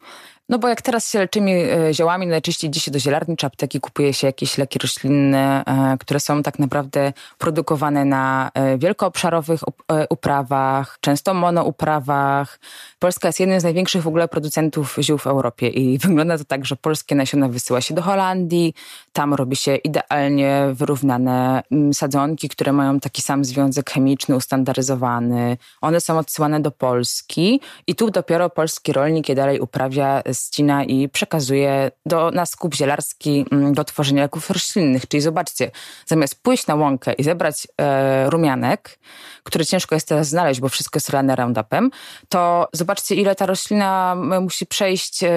no bo jak teraz się leczymy e, ziołami, najczęściej idzie się do zielarni czy apteki, kupuje się jakieś leki roślinne, e, które są tak naprawdę produkowane na e, wielkoobszarowych uprawach, często monouprawach. Polska jest jednym z największych w ogóle producentów ziół w Europie i [LAUGHS] wygląda to tak, że polskie nasiona wysyła się do Holandii, tam robi się idealnie wyrównane mm, sadzonki, które mają taki sam związek chemiczny, ustandaryzowany. One są odsyłane do Polski i tu dopiero polski rolnik je dalej uprawia ścina i przekazuje do, na skup zielarski mm, do tworzenia leków roślinnych. Czyli zobaczcie, zamiast pójść na łąkę i zebrać e, rumianek, który ciężko jest teraz znaleźć, bo wszystko jest rane Roundupem, to zobaczcie, ile ta roślina musi przejść e,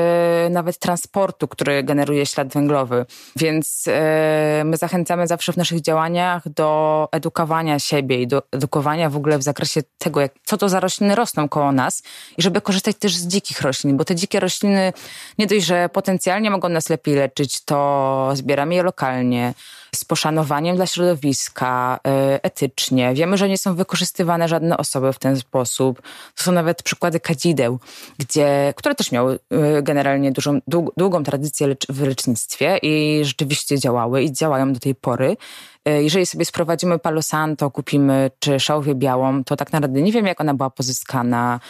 nawet transportu, który generuje ślad węglowy. Więc e, my zachęcamy zawsze w naszych działaniach do edukowania siebie i do edukowania w ogóle w zakresie tego, jak, co to za rośliny rosną koło nas i żeby korzystać też z dzikich roślin, bo te dzikie rośliny nie dość, że potencjalnie mogą nas lepiej leczyć, to zbieramy je lokalnie, z poszanowaniem dla środowiska, e, etycznie. Wiemy, że nie są wykorzystywane żadne osoby w ten sposób. To są nawet przykłady kadzideł, gdzie, które też miały e, generalnie dużą, długą tradycję w lecznictwie i rzeczywiście działały i działają do tej pory. E, jeżeli sobie sprowadzimy Palo Santo, kupimy czy szałwię białą, to tak naprawdę nie wiem, jak ona była pozyskana,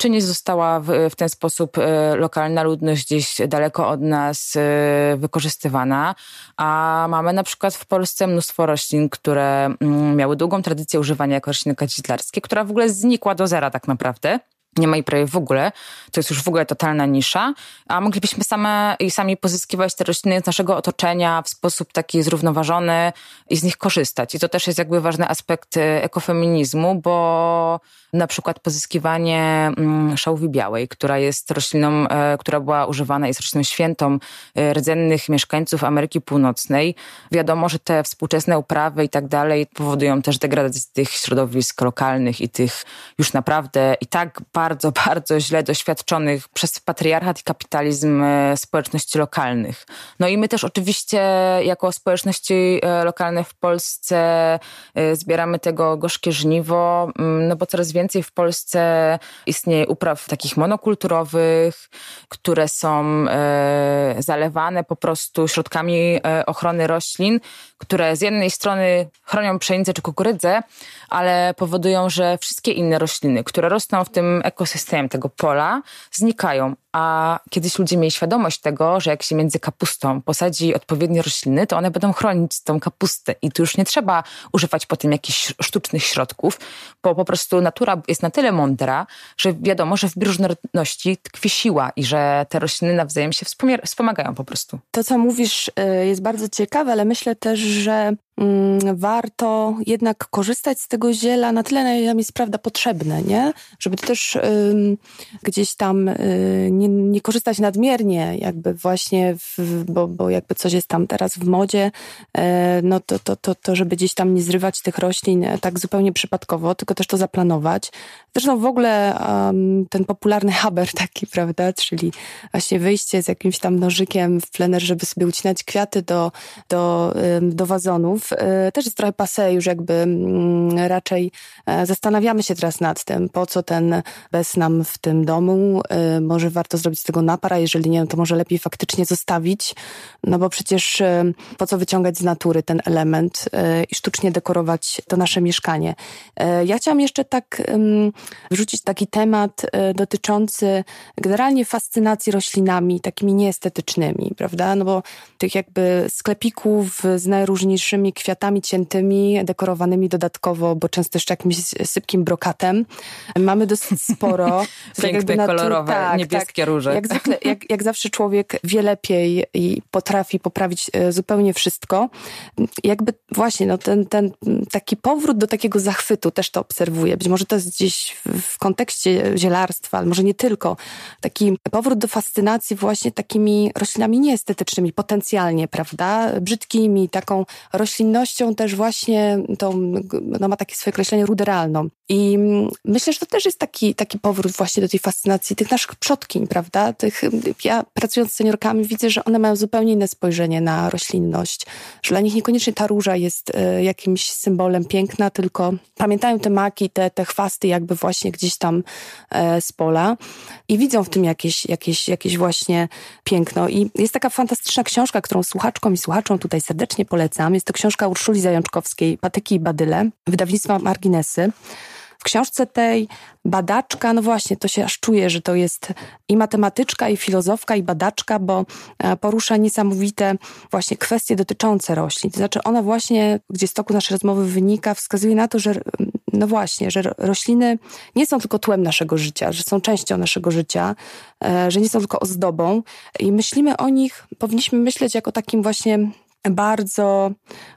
czy nie została w, w ten sposób e, lokalna ludność gdzieś daleko od nas e, wykorzystywana. A mamy na przykład w Polsce mnóstwo roślin, które mm, miały długą tradycję używania jako rośliny kadzidlarskie, która w ogóle znikła do zera tak naprawdę nie ma jej prawie w ogóle. To jest już w ogóle totalna nisza. A moglibyśmy same i sami pozyskiwać te rośliny z naszego otoczenia w sposób taki zrównoważony i z nich korzystać. I to też jest jakby ważny aspekt e, ekofeminizmu, bo na przykład pozyskiwanie mm, szałwi białej, która jest rośliną, e, która była używana, jest rośliną świętą e, rdzennych mieszkańców Ameryki Północnej. Wiadomo, że te współczesne uprawy i tak dalej powodują też degradację tych środowisk lokalnych i tych już naprawdę i tak bardzo, [LAUGHS] bardzo źle doświadczonych przez patriarchat i kapitalizm e, społeczności lokalnych. No i my też oczywiście jako społeczności lokalne w Polsce zbieramy tego gorzkie żniwo, mm, no bo coraz więcej w Polsce istnieje upraw takich monokulturowych, które są e, zalewane po prostu środkami e, ochrony roślin, które z jednej strony chronią pszenicę czy kukurydzę, ale powodują, że wszystkie inne rośliny, które rosną w tym ekosystemie tego pola, znikają. A kiedyś ludzie mieli świadomość tego, że jak się między kapustą posadzi odpowiednie rośliny, to one będą chronić tą kapustę. I tu już nie trzeba używać potem jakichś sztucznych środków, bo po prostu natura jest na tyle mądra, że wiadomo, że w bioróżnorodności tkwi siła i że te rośliny nawzajem się wspomagają po prostu. To, co mówisz, y, jest bardzo ciekawe, ale myślę też, że warto jednak korzystać z tego ziela na tyle, na ile nam jest prawda potrzebne, nie? Żeby też gdzieś tam y, nie, nie, korzystać nadmiernie, jakby właśnie, w, bo, bo jakby coś jest tam teraz w modzie, y, no to, to, to, to, żeby gdzieś tam nie zrywać tych roślin e, tak zupełnie przypadkowo, tylko też to zaplanować. Zresztą w ogóle ten popularny haber taki, prawda, czyli właśnie wyjście z jakimś tam nożykiem w plener, żeby sobie ucinać kwiaty do, do, do wazonów, E, też jest trochę passe, już jakby mm, raczej e, zastanawiamy się teraz nad tym, po co ten bez nam w tym domu, e, może warto zrobić z tego napar, a jeżeli nie, to może lepiej faktycznie zostawić, no bo przecież po co wyciągać z natury ten element i sztucznie dekorować to nasze mieszkanie. Ja chciałam jeszcze tak wrzucić taki temat dotyczący generalnie fascynacji roślinami, takimi nieestetycznymi, prawda? No bo tych jakby sklepików z najróżniejszymi kwiatami ciętymi, dekorowanymi dodatkowo, bo często jeszcze jakimś sypkim brokatem. Mamy dosyć sporo. [LAUGHS] Tak Piękne, tak kolorowe, tak, niebieskie tak. róże. Jak, zwykle, jak, jak zawsze człowiek wie lepiej i potrafi poprawić e, zupełnie wszystko. Jakby właśnie no ten, ten taki powrót do takiego zachwytu też to obserwuję. Być może to jest gdzieś w, kontekście zielarstwa, ale może nie tylko. Taki powrót do fascynacji właśnie takimi roślinami nieestetycznymi, potencjalnie, prawda? Brzydkimi, taką roślinną roślinnością też właśnie tą, no ma takie swoje określenie ruderalną. I myślę, że to też jest taki, taki powrót właśnie do tej fascynacji tych naszych przodkiń, prawda? Tych, ja pracując z seniorkami widzę, że one mają zupełnie inne spojrzenie na roślinność, że dla nich niekoniecznie ta róża jest e, jakimś symbolem piękna, tylko pamiętają te maki, te, te chwasty jakby właśnie gdzieś tam e, z pola i widzą w tym jakieś, jakieś, jakieś właśnie piękno. I jest taka fantastyczna książka, którą słuchaczkom i słuchaczom tutaj serdecznie polecam. Jest to książka Urszuli Zajączkowskiej, Patyki i Badyle, wydawnictwa Marginesy. W książce tej badaczka, no właśnie, to się aż czuje, że to jest i matematyczka, i filozofka, i badaczka, bo e, porusza niesamowite właśnie kwestie dotyczące roślin. To znaczy ona właśnie, gdzie z toku naszej rozmowy wynika, wskazuje na to, że no właśnie, że rośliny nie są tylko tłem naszego życia, że są częścią naszego życia, e, że nie są tylko ozdobą i myślimy o nich, powinniśmy myśleć jako takim właśnie bardzo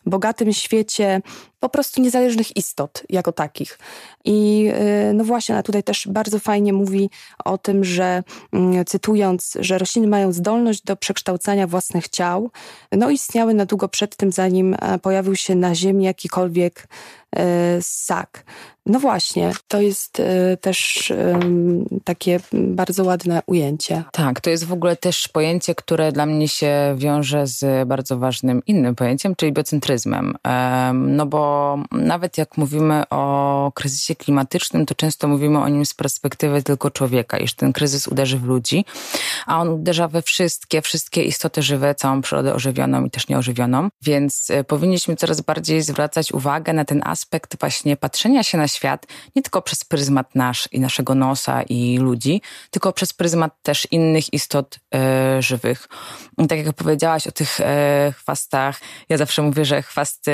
bogatym świecie po prostu niezależnych istot jako takich. I y, no właśnie, ona tutaj też bardzo fajnie mówi o tym, że mm, cytując, że rośliny mają zdolność do przekształcania własnych ciał, no istniały na długo przed tym, zanim e, pojawił się na Ziemi jakikolwiek e, ssak. No właśnie, to jest y, też takie bardzo ładne ujęcie. Tak, to jest w ogóle też pojęcie, które dla mnie się wiąże z bardzo ważnym innym pojęciem, czyli biocentryzmem. No bo nawet jak mówimy o kryzysie klimatycznym, to często mówimy o nim z perspektywy tylko człowieka, iż ten kryzys uderzy w ludzi, a on uderza we wszystkie, wszystkie istoty żywe, całą przyrodę ożywioną i też nieożywioną. Więc e, powinniśmy coraz bardziej zwracać uwagę na ten aspekt właśnie patrzenia się na świat nie tylko przez pryzmat nasz i naszego nosa i ludzi, tylko przez pryzmat też innych istot e, żywych. I tak jak powiedziałaś o tych e, chwastach, ja zawsze mówię, że chwasty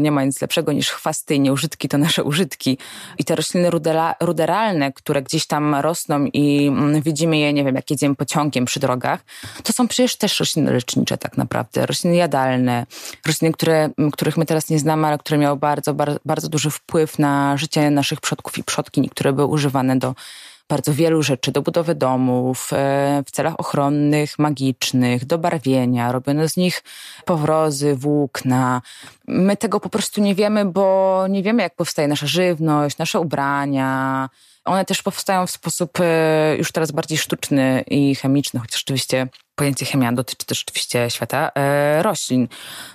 nie ma nic lepszego niż chwasty i nieużytki to nasze użytki. I te rośliny rudera, ruderalne, które gdzieś tam rosną i mm, widzimy je, nie wiem, jak jedziemy pociągiem przy drogach, to są przecież też rośliny lecznicze tak naprawdę, rośliny jadalne, rośliny, które, których my teraz nie znamy, ale które miały bardzo, bardzo, bardzo duży wpływ na życie naszych przodków i przodkiń, które były używane do bardzo wielu rzeczy, do budowy domów, e, w celach ochronnych, magicznych, do barwienia. Robiono z nich powrozy, włókna. My tego po prostu nie wiemy, bo nie wiemy, jak powstaje nasza żywność, nasze ubrania. One też powstają w sposób e, już teraz bardziej sztuczny i chemiczny, chociaż oczywiście pojęcie chemia dotyczy też oczywiście świata e, roślin,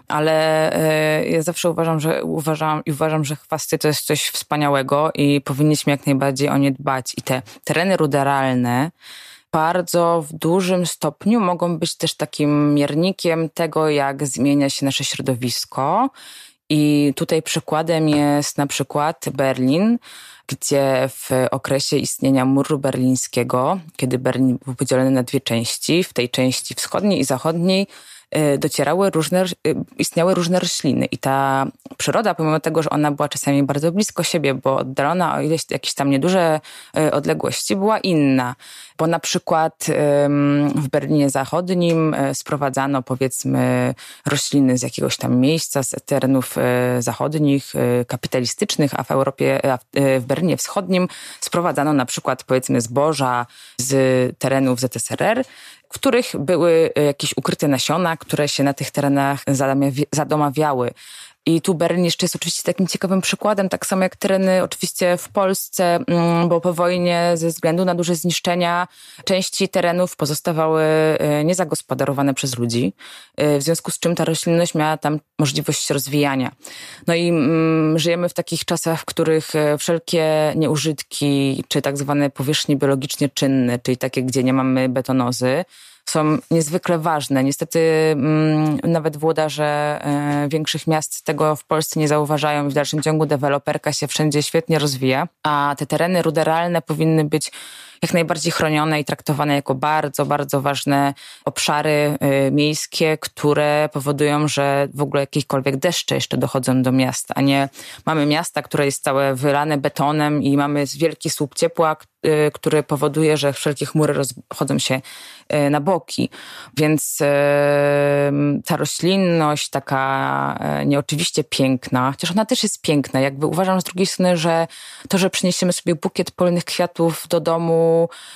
ale e, ja zawsze uważam, że uważam i uważam, że chwasty to jest coś wspaniałego i powinniśmy jak najbardziej o nie dbać. I te tereny ruderalne bardzo w dużym stopniu mogą być też takim miernikiem tego, jak zmienia się nasze środowisko. I tutaj przykładem jest na przykład Berlin, gdzie w okresie istnienia muru berlińskiego, kiedy Berlin był podzielony na dwie części, w tej części wschodniej i zachodniej docierały różne, y, istniały różne rośliny i ta przyroda, pomimo tego, że ona była czasami bardzo blisko siebie, bo oddalona o ileś jakieś tam nieduże y, odległości, była inna. Bo na przykład w Berlinie Zachodnim sprowadzano powiedzmy rośliny z jakiegoś tam miejsca, z terenów zachodnich, kapitalistycznych, a w Europie, a w Berlinie Wschodnim sprowadzano na przykład powiedzmy zboża z terenów ZSRR, w których były e, jakieś ukryte nasiona, które się na tych terenach zadomawiały. I tu Berlin jeszcze jest oczywiście takim ciekawym przykładem, tak samo jak tereny oczywiście w Polsce, mm, bo po wojnie ze względu na duże zniszczenia części terenów pozostawały e, niezagospodarowane przez ludzi, e, w związku z czym ta roślinność miała tam możliwość rozwijania. No i mm, żyjemy w takich czasach, w których wszelkie nieużytki, czy tak zwane powierzchnie biologicznie czynne, czyli takie, gdzie nie mamy betonozy, są niezwykle ważne. Niestety mm, nawet włodarze e, większych miast tego w Polsce nie zauważają i w dalszym ciągu deweloperka się wszędzie świetnie rozwija, a te tereny ruderalne powinny być jak najbardziej chronione i traktowane jako bardzo, bardzo ważne obszary y, miejskie, które powodują, że w ogóle jakiekolwiek deszcze jeszcze dochodzą do miasta, a nie mamy miasta, które jest całe wylane betonem i mamy wielki słup ciepła, y, który powoduje, że wszelkie chmury rozchodzą się y, na boki. Więc ta roślinność taka nieoczywiście piękna, chociaż ona też jest piękna. Jakby uważam z drugiej strony, że to, że przyniesiemy sobie bukiet polnych kwiatów do domu,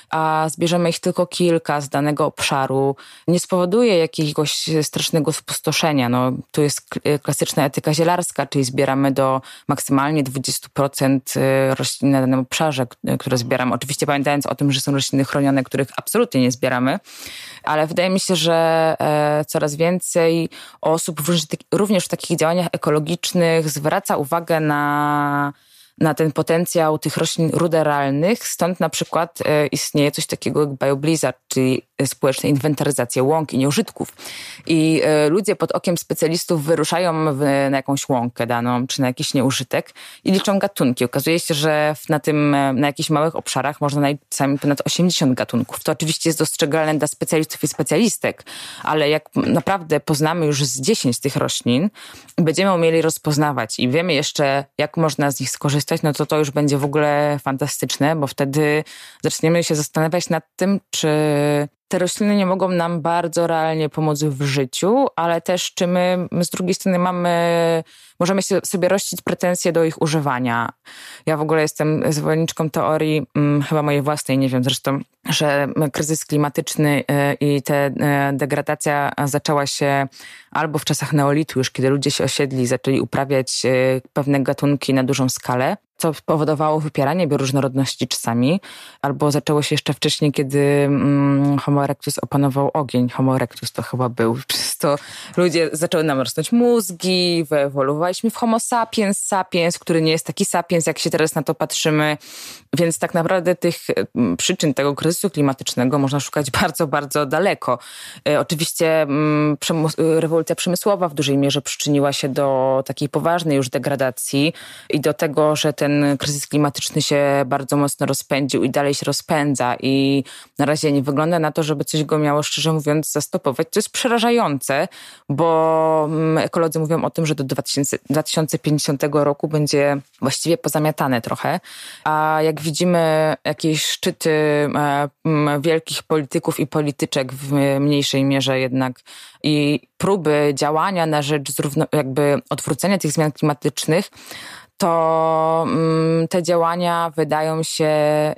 a zbierzemy ich tylko kilka z danego obszaru, nie spowoduje jakiegoś strasznego spustoszenia. No, tu jest klasyczna etyka zielarska, czyli zbieramy do maksymalnie 20% y, roślin na danym obszarze, które zbieramy. Oczywiście pamiętając o tym, że są rośliny chronione, których absolutnie nie zbieramy, ale wydaje mi się, że e, coraz więcej osób również w takich działaniach ekologicznych zwraca uwagę na na ten potencjał tych roślin ruderalnych. Stąd na przykład e, istnieje coś takiego jak BioBlizzard, czyli społeczna inwentaryzacja łąk i nieużytków. I e, ludzie pod okiem specjalistów wyruszają w, na jakąś łąkę daną, czy na jakiś nieużytek i liczą gatunki. Okazuje się, że na tym, e, na jakichś małych obszarach można sami ponad 80 gatunków. To oczywiście jest dostrzegalne dla specjalistów i specjalistek, ale jak naprawdę poznamy już z 10 tych roślin, będziemy umieli rozpoznawać i wiemy jeszcze, jak można z nich skorzystać, no to to już będzie w ogóle fantastyczne, bo wtedy zaczniemy się zastanawiać nad tym, czy te rośliny nie mogą nam bardzo realnie pomóc w życiu, ale też czy my, my z drugiej strony mamy, możemy sobie rościć pretensje do ich używania. Ja w ogóle jestem zwolenniczką teorii, hmm, chyba mojej własnej, nie wiem zresztą, że kryzys klimatyczny e, i ta e, degradacja zaczęła się albo w czasach neolitu, już kiedy ludzie się osiedli zaczęli uprawiać e, pewne gatunki na dużą skalę, co spowodowało wypieranie bioróżnorodności czasami, albo zaczęło się jeszcze wcześniej, kiedy mm, Homo erectus opanował ogień. Homo erectus to chyba był. [LAUGHS] Przez to ludzie zaczęły nam rosnąć mózgi, wyewoluowaliśmy w Homo sapiens sapiens, który nie jest taki sapiens, jak się teraz na to patrzymy. Więc tak naprawdę tych mm, przyczyn tego kryzysu klimatycznego można szukać [LAUGHS] bardzo, bardzo daleko. E, oczywiście mm, rewolucja przemysłowa w dużej mierze przyczyniła się do takiej poważnej już degradacji i do tego, że ten kryzys klimatyczny się bardzo mocno rozpędził i dalej się rozpędza i na razie nie wygląda na to, żeby coś go miało, szczerze mówiąc, zastopować. To jest przerażające, bo mm, ekolodzy mówią o tym, że do 2000, 2050 roku będzie właściwie pozamiatane trochę, a jak widzimy jakieś szczyty e, wielkich polityków i polityczek w mniejszej mierze jednak i próby działania na rzecz zrówno, jakby odwrócenia tych zmian klimatycznych, to mm, te działania wydają się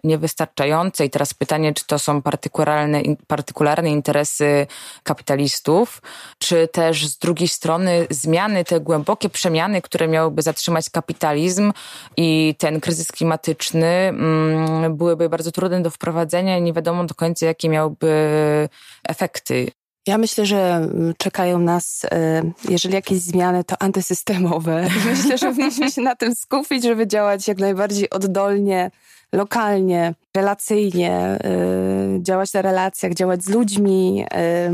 niewystarczające. I teraz pytanie, czy to są partykularne, partykularne interesy kapitalistów, czy też z drugiej strony zmiany, te głębokie przemiany, które miałyby zatrzymać kapitalizm i ten kryzys klimatyczny, mm, byłyby bardzo trudne do wprowadzenia i nie wiadomo do końca, jakie miałyby efekty. Ja myślę, że mm, czekają nas, e, jeżeli jakieś zmiany, to antysystemowe. [LAUGHS] Myślę, że powinniśmy się na tym skupić, żeby działać jak najbardziej oddolnie, lokalnie, relacyjnie, e, działać na relacjach, działać z ludźmi, e,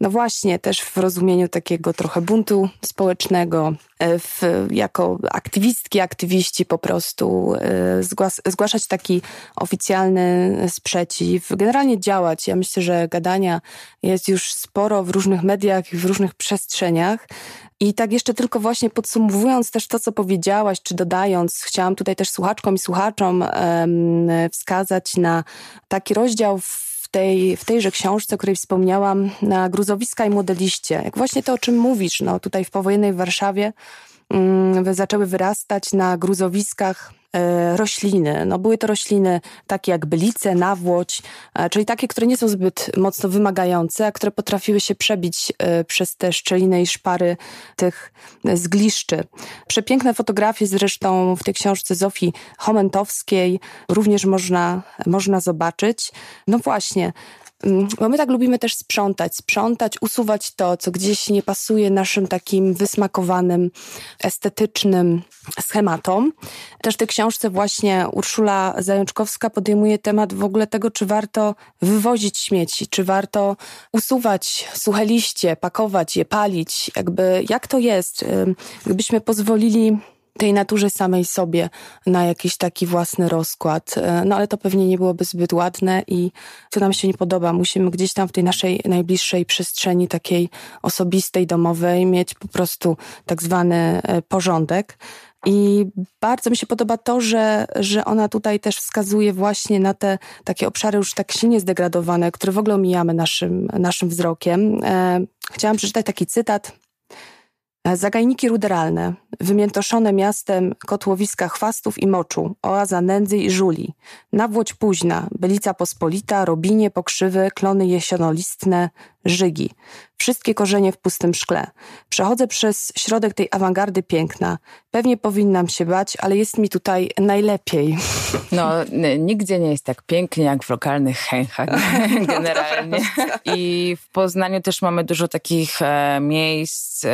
no właśnie, też w rozumieniu takiego trochę buntu społecznego, e, w, jako aktywistki, aktywiści po prostu e, zgłas, zgłaszać taki oficjalny sprzeciw, generalnie działać. Ja myślę, że gadania jest już sporo w różnych mediach i w różnych przestrzeniach. I tak jeszcze tylko właśnie podsumowując też to, co powiedziałaś, czy dodając, chciałam tutaj też słuchaczkom i słuchaczom wskazać na taki rozdział w, tej, w tejże książce, o której wspomniałam, na gruzowiska i modeliście. Jak właśnie to, o czym mówisz, no tutaj w powojennej Warszawie mm, zaczęły wyrastać na gruzowiskach rośliny. No, były to rośliny takie jak bylice, nawłoć, e, czyli takie, które nie są zbyt mocno wymagające, a które potrafiły się przebić e, przez te szczeliny i szpary tych zgliszczy. Przepiękne fotografie zresztą w tej książce Zofii Homentowskiej również można, można zobaczyć. No właśnie, bo my tak lubimy też sprzątać, sprzątać, usuwać to, co gdzieś nie pasuje naszym takim wysmakowanym, estetycznym schematom. Też w tej książce właśnie Urszula Zajączkowska podejmuje temat w ogóle tego, czy warto wywozić śmieci, czy warto usuwać suche liście, pakować je, palić, jakby jak to jest, gdybyśmy pozwolili tej naturze samej sobie na jakiś taki własny rozkład. E, no ale to pewnie nie byłoby zbyt ładne i to nam się nie podoba. Musimy gdzieś tam w tej naszej najbliższej przestrzeni takiej osobistej, domowej mieć po prostu tak zwany e, porządek. I bardzo mi się podoba to, że, że ona tutaj też wskazuje właśnie na te takie obszary już tak silnie zdegradowane, które w ogóle omijamy naszym, naszym wzrokiem. E, chciałam przeczytać taki cytat Zagajniki ruderalne, wymiętoszone miastem kotłowiska chwastów i moczu, oaza nędzy i żuli, nawłoć późna, bylica pospolita, robinie, pokrzywy, klony jesionolistne, żygi. Wszystkie korzenie w pustym szkle. Przechodzę przez środek tej awangardy piękna. Pewnie powinnam się bać, ale jest mi tutaj najlepiej. No, nigdzie nie jest tak pięknie jak w lokalnych chęchach [LAUGHS] generalnie. I w Poznaniu też mamy dużo takich e, miejsc,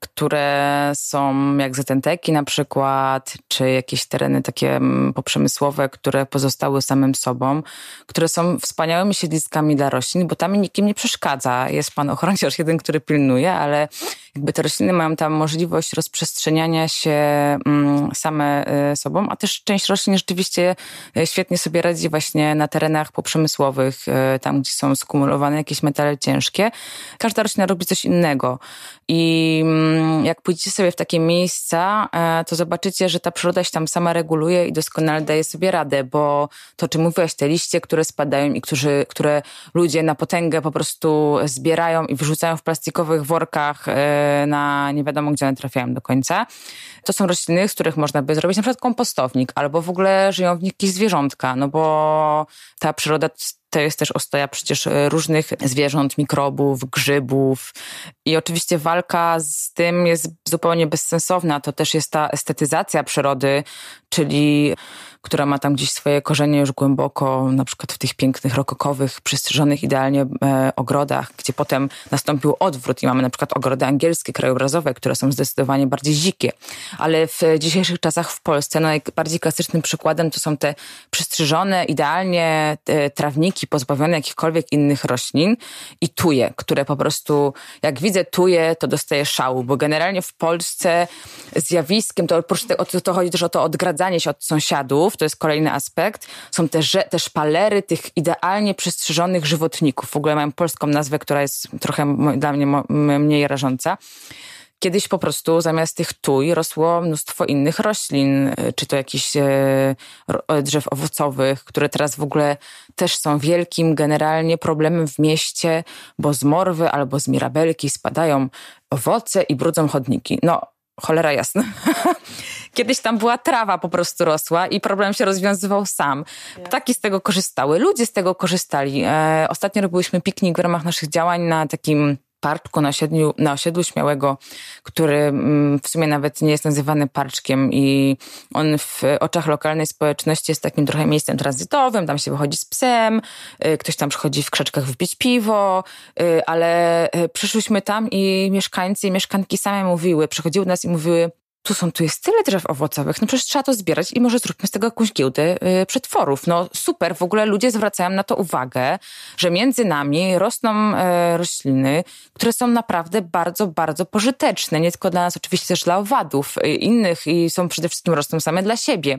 które są jak zatenteki na przykład, czy jakieś tereny takie poprzemysłowe, które pozostały samym sobą, które są wspaniałymi siedliskami dla roślin, bo tam nikim nie przeszkadza. Jest pan ochroniarz jeden, który pilnuje, ale jakby te rośliny mają tam możliwość rozprzestrzeniania się mm, same y, sobą, a też część roślin rzeczywiście y, świetnie sobie radzi właśnie na terenach poprzemysłowych, y, tam gdzie są skumulowane jakieś metale ciężkie. Każda roślina robi coś innego i mm, jak pójdziecie sobie w takie miejsca, to zobaczycie, że ta przyroda się tam sama reguluje i doskonale daje sobie radę, bo to, czym mówiłaś, te liście, które spadają i którzy, które ludzie na potęgę po prostu zbierają i wyrzucają w plastikowych workach na nie wiadomo, gdzie one trafiają do końca. To są rośliny, z których można by zrobić na przykład kompostownik, albo w ogóle żyją w nich jakieś zwierzątka, no bo ta przyroda to jest też ostoja przecież różnych zwierząt, mikrobów, grzybów. I oczywiście walka z tym jest zupełnie bezsensowna. To też jest ta estetyzacja przyrody, czyli która ma tam gdzieś swoje korzenie już głęboko, na przykład w tych pięknych, rokokowych, przystrzyżonych idealnie e, ogrodach, gdzie potem nastąpił odwrót i mamy na przykład ogrody angielskie, krajobrazowe, które są zdecydowanie bardziej dzikie. Ale w dzisiejszych czasach w Polsce no, najbardziej klasycznym przykładem to są te przystrzyżone idealnie e, trawniki pozbawione jakichkolwiek innych roślin i tuje, które po prostu, jak widzę tuje, to dostaję szału, bo generalnie w Polsce zjawiskiem, to oprócz tego, to, to chodzi też o to odgradzanie się od sąsiadów, to jest kolejny aspekt. Są też te szpalery tych idealnie przestrzeżonych żywotników. W ogóle mają polską nazwę, która jest trochę dla mnie mniej rażąca. Kiedyś po prostu zamiast tych tuj rosło mnóstwo innych roślin, e, czy to jakichś e, e, drzew owocowych, które teraz w ogóle też są wielkim generalnie problemem w mieście, bo z morwy albo z mirabelki spadają owoce i brudzą chodniki. No, cholera jasna. [LAUGHS] Kiedyś tam była trawa po prostu rosła i problem się rozwiązywał sam. Ptaki z tego korzystały, ludzie z tego korzystali. E, ostatnio robiliśmy piknik w ramach naszych działań na takim parczku na osiedlu, na osiedlu Śmiałego, który mm, w sumie nawet nie jest nazywany parczkiem i on w oczach lokalnej społeczności jest takim trochę miejscem tranzytowym, tam się wychodzi z psem, y, ktoś tam przychodzi w krzaczkach wypić piwo, y, ale y, przyszłyśmy tam i mieszkańcy i mieszkanki same mówiły, przychodziły do nas i mówiły, tu są, tu jest tyle drzew owocowych, no przecież trzeba to zbierać i może zróbmy z tego jakąś giełdę yy, przetworów. No super, w ogóle ludzie zwracają na to uwagę, że między nami rosną yy, rośliny, które są naprawdę bardzo, bardzo pożyteczne. Nie tylko dla nas, oczywiście też dla owadów yy, innych i są przede wszystkim rosną same dla siebie.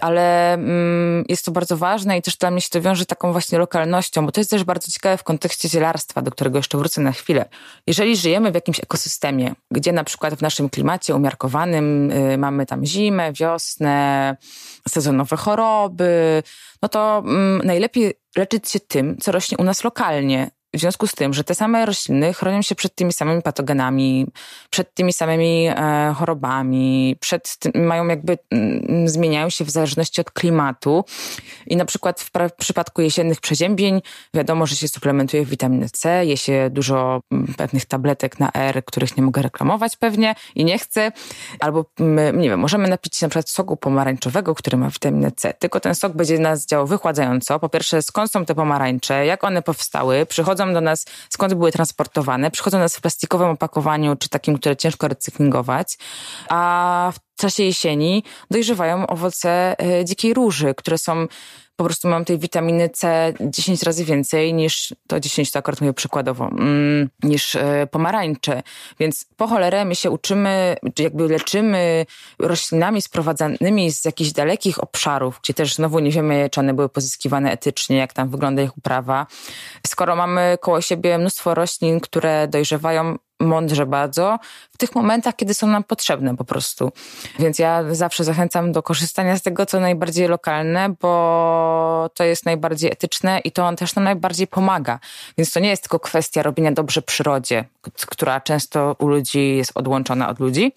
Ale mm, jest to bardzo ważne i też dla mnie się to wiąże taką właśnie lokalnością, bo to jest też bardzo ciekawe w kontekście zielarstwa, do którego jeszcze wrócę na chwilę. Jeżeli żyjemy w jakimś ekosystemie, gdzie na przykład w naszym klimacie umiarkowanym Y, mamy tam zimę, wiosnę, sezonowe choroby, no to mm, najlepiej leczyć się tym, co rośnie u nas lokalnie, w związku z tym, że te same rośliny chronią się przed tymi samymi patogenami, przed tymi samymi e, chorobami, przed tym, mają jakby m, mm, zmieniają się w zależności od klimatu. I na przykład w, w, przypadku jesiennych przeziębień wiadomo, że się suplementuje witaminę C, je się dużo mm, pewnych tabletek na R, których nie mogę reklamować pewnie i nie chcę. Albo mm, nie wiem, możemy napić się na przykład soku pomarańczowego, który ma witaminę C. Tylko ten sok będzie nas działał wychładzająco. Po pierwsze, skąd są te pomarańcze, jak one powstały, przychodzą przychodzą do nas, skąd były transportowane, przychodzą do nas w plastikowym opakowaniu, czy takim, które ciężko recyklingować, a w czasie jesieni dojrzewają owoce e, dzikiej róży, które są po prostu mam tej witaminy C 10 razy więcej niż, to 10 to akurat mówię przykładowo, mm, niż e, pomarańcze. Więc po cholerę my się uczymy, czy jakby leczymy roślinami sprowadzanymi z jakichś dalekich obszarów, gdzie też znowu nie wiemy, czy one były pozyskiwane etycznie, jak tam wygląda ich uprawa. Skoro mamy koło siebie mnóstwo roślin, które dojrzewają mądrze bardzo w tych momentach, kiedy są nam potrzebne po prostu. Więc ja zawsze zachęcam do korzystania z tego, co najbardziej lokalne, bo to jest najbardziej etyczne i to on też nam najbardziej pomaga. Więc to nie jest tylko kwestia robienia dobrze przyrodzie, która często u ludzi jest odłączona od ludzi,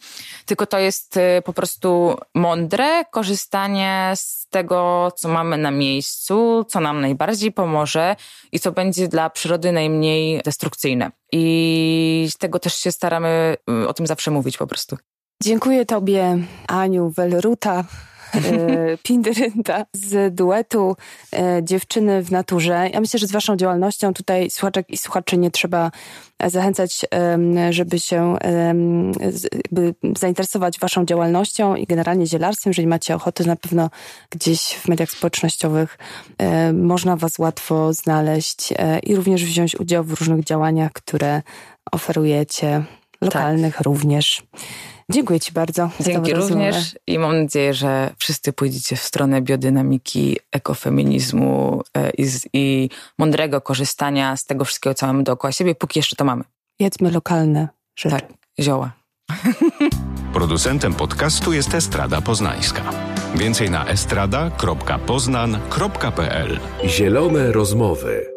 tylko to jest y, po prostu mądre korzystanie z tego, co mamy na miejscu, co nam najbardziej pomoże i co będzie dla przyrody najmniej destrukcyjne. I tego też się staramy y, o tym zawsze mówić po prostu. Dziękuję Tobie, Aniu Welruta, [LAUGHS] Pindyrynta z duetu Dziewczyny w naturze. Ja myślę, że z waszą działalnością tutaj słuchaczek i słuchaczy nie trzeba zachęcać, żeby się jakby zainteresować waszą działalnością i generalnie zielarstwem. Jeżeli macie ochotę, na pewno gdzieś w mediach społecznościowych można was łatwo znaleźć i również wziąć udział w różnych działaniach, które oferujecie, lokalnych tak. również. Dziękuję Ci bardzo. Dzięki również i mam nadzieję, że wszyscy pójdziecie w stronę biodynamiki, ekofeminizmu e, i, i mądrego korzystania z tego wszystkiego, co mamy dookoła siebie, póki jeszcze to mamy. Jedzmy lokalne rzeczy. Tak, zioła. [LAUGHS] Producentem podcastu jest Estrada Poznańska. Więcej na estrada.poznan.pl Zielone rozmowy.